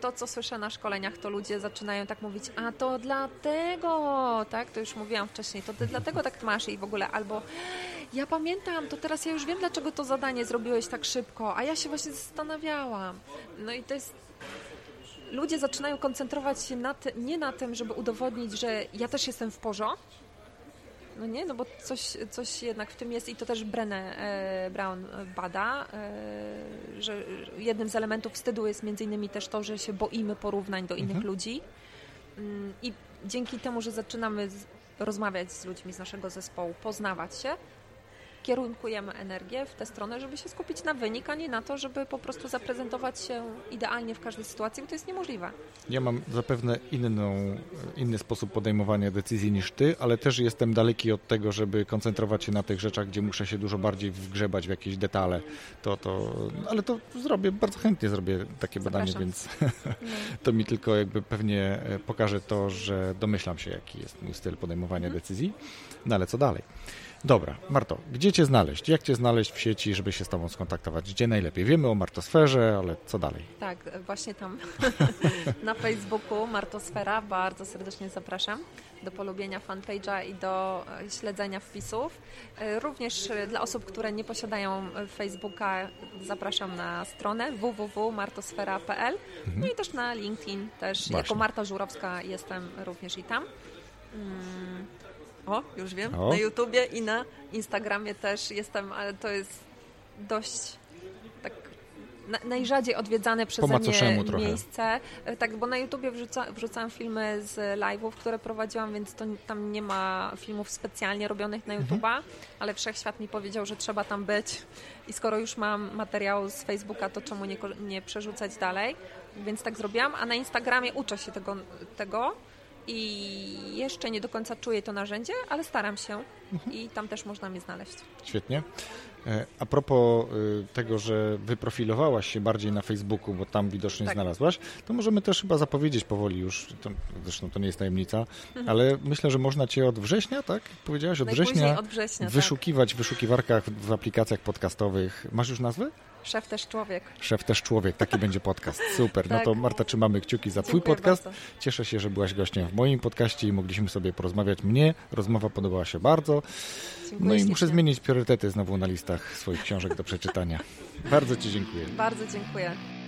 To, co słyszę na szkoleniach, to ludzie zaczynają tak mówić, a to dlatego, tak, to już mówiłam wcześniej, to ty dlatego tak masz i w ogóle, albo ja pamiętam, to teraz ja już wiem, dlaczego to zadanie zrobiłeś tak szybko, a ja się właśnie zastanawiałam. No i to jest ludzie zaczynają koncentrować się na nie na tym, żeby udowodnić, że ja też jestem w porządku, no nie, no bo coś, coś jednak w tym jest i to też Brené e, Brown bada, e, że jednym z elementów wstydu jest między innymi też to, że się boimy porównań do innych mhm. ludzi mm, i dzięki temu, że zaczynamy rozmawiać z ludźmi z naszego zespołu, poznawać się, kierunkujemy energię w tę stronę, żeby się skupić na wynik, a nie na to, żeby po prostu zaprezentować się idealnie w każdej sytuacji, bo to jest niemożliwe. Ja mam zapewne inną, inny sposób podejmowania decyzji niż ty, ale też jestem daleki od tego, żeby koncentrować się na tych rzeczach, gdzie muszę się dużo bardziej wgrzebać w jakieś detale. To, to, ale to zrobię, bardzo chętnie zrobię takie Zapraszam. badanie, więc to mi tylko jakby pewnie e, pokaże to, że domyślam się, jaki jest mój styl podejmowania mhm. decyzji. No ale co dalej? Dobra, Marto, gdzie Cię znaleźć? Jak Cię znaleźć w sieci, żeby się z Tobą skontaktować? Gdzie najlepiej? Wiemy o Martosferze, ale co dalej? Tak, właśnie tam na Facebooku Martosfera. Bardzo serdecznie zapraszam do polubienia fanpage'a i do e, śledzenia wpisów. E, również dla osób, które nie posiadają Facebooka, zapraszam na stronę www.martosfera.pl mhm. no i też na LinkedIn. Też Właśnie. jako Marta Żurowska jestem również i tam. Mm, o, już wiem. O. Na YouTubie i na Instagramie też jestem, ale to jest dość tak na, najrzadziej odwiedzane przeze mnie miejsce. E, tak, bo na YouTubie wrzuca, wrzucam filmy z live'ów, które prowadziłam, więc to, tam nie ma filmów specjalnie robionych na mhm. YouTube'a, ale Wszechświat mi powiedział, że trzeba tam być i skoro już mam materiał z Facebooka, to czemu nie, nie przerzucać dalej? Więc tak zrobiłam, a na Instagramie uczę się tego, tego i jeszcze nie do końca czuję to narzędzie, ale staram się mhm. i tam też można mnie znaleźć. Świetnie. E, a propos y, tego, że wyprofilowałaś się bardziej na Facebooku, bo tam widocznie tak. znalazłaś, to możemy też chyba zapowiedzieć powoli już, to, zresztą to nie jest tajemnica, mhm. ale myślę, że można Cię od września, tak? Powiedziałaś od września, od września tak. wyszukiwać tak. w wyszukiwarkach w aplikacjach podcastowych. Masz już nazwę? Szef też człowiek. Szef też człowiek, taki będzie podcast. Super. tak. No to Marta, trzymamy kciuki za Twój podcast. Bardzo. Cieszę się, że byłaś gościem w moim podcaście i mogliśmy sobie porozmawiać. Mnie rozmowa podobała się bardzo. Dziękuję no i muszę zmienić priorytety znowu na listach swoich książek do przeczytania. Bardzo Ci dziękuję. Bardzo dziękuję.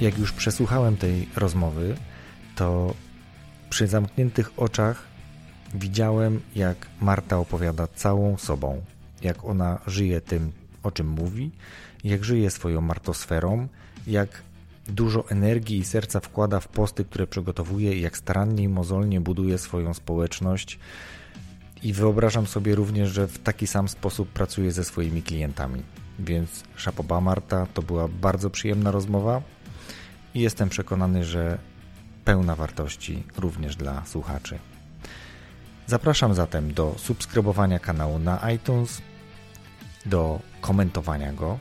Jak już przesłuchałem tej rozmowy, to przy zamkniętych oczach widziałem, jak Marta opowiada całą sobą, jak ona żyje tym, o czym mówi, jak żyje swoją martosferą, jak dużo energii i serca wkłada w posty, które przygotowuje, jak starannie i mozolnie buduje swoją społeczność. I wyobrażam sobie również, że w taki sam sposób pracuje ze swoimi klientami. Więc szapoba Marta, to była bardzo przyjemna rozmowa i jestem przekonany, że pełna wartości również dla słuchaczy. Zapraszam zatem do subskrybowania kanału na iTunes, do komentowania go,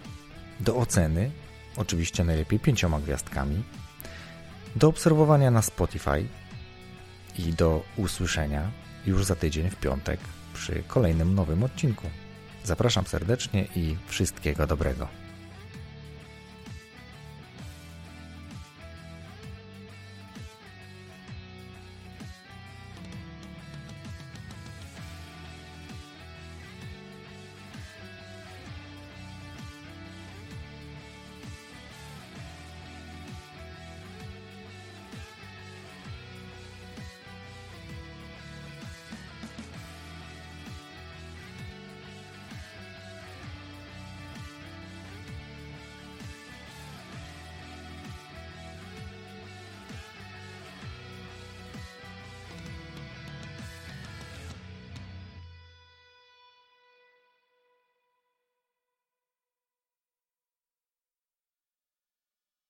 do oceny, oczywiście najlepiej pięcioma gwiazdkami, do obserwowania na Spotify i do usłyszenia już za tydzień w piątek przy kolejnym nowym odcinku. Zapraszam serdecznie i wszystkiego dobrego.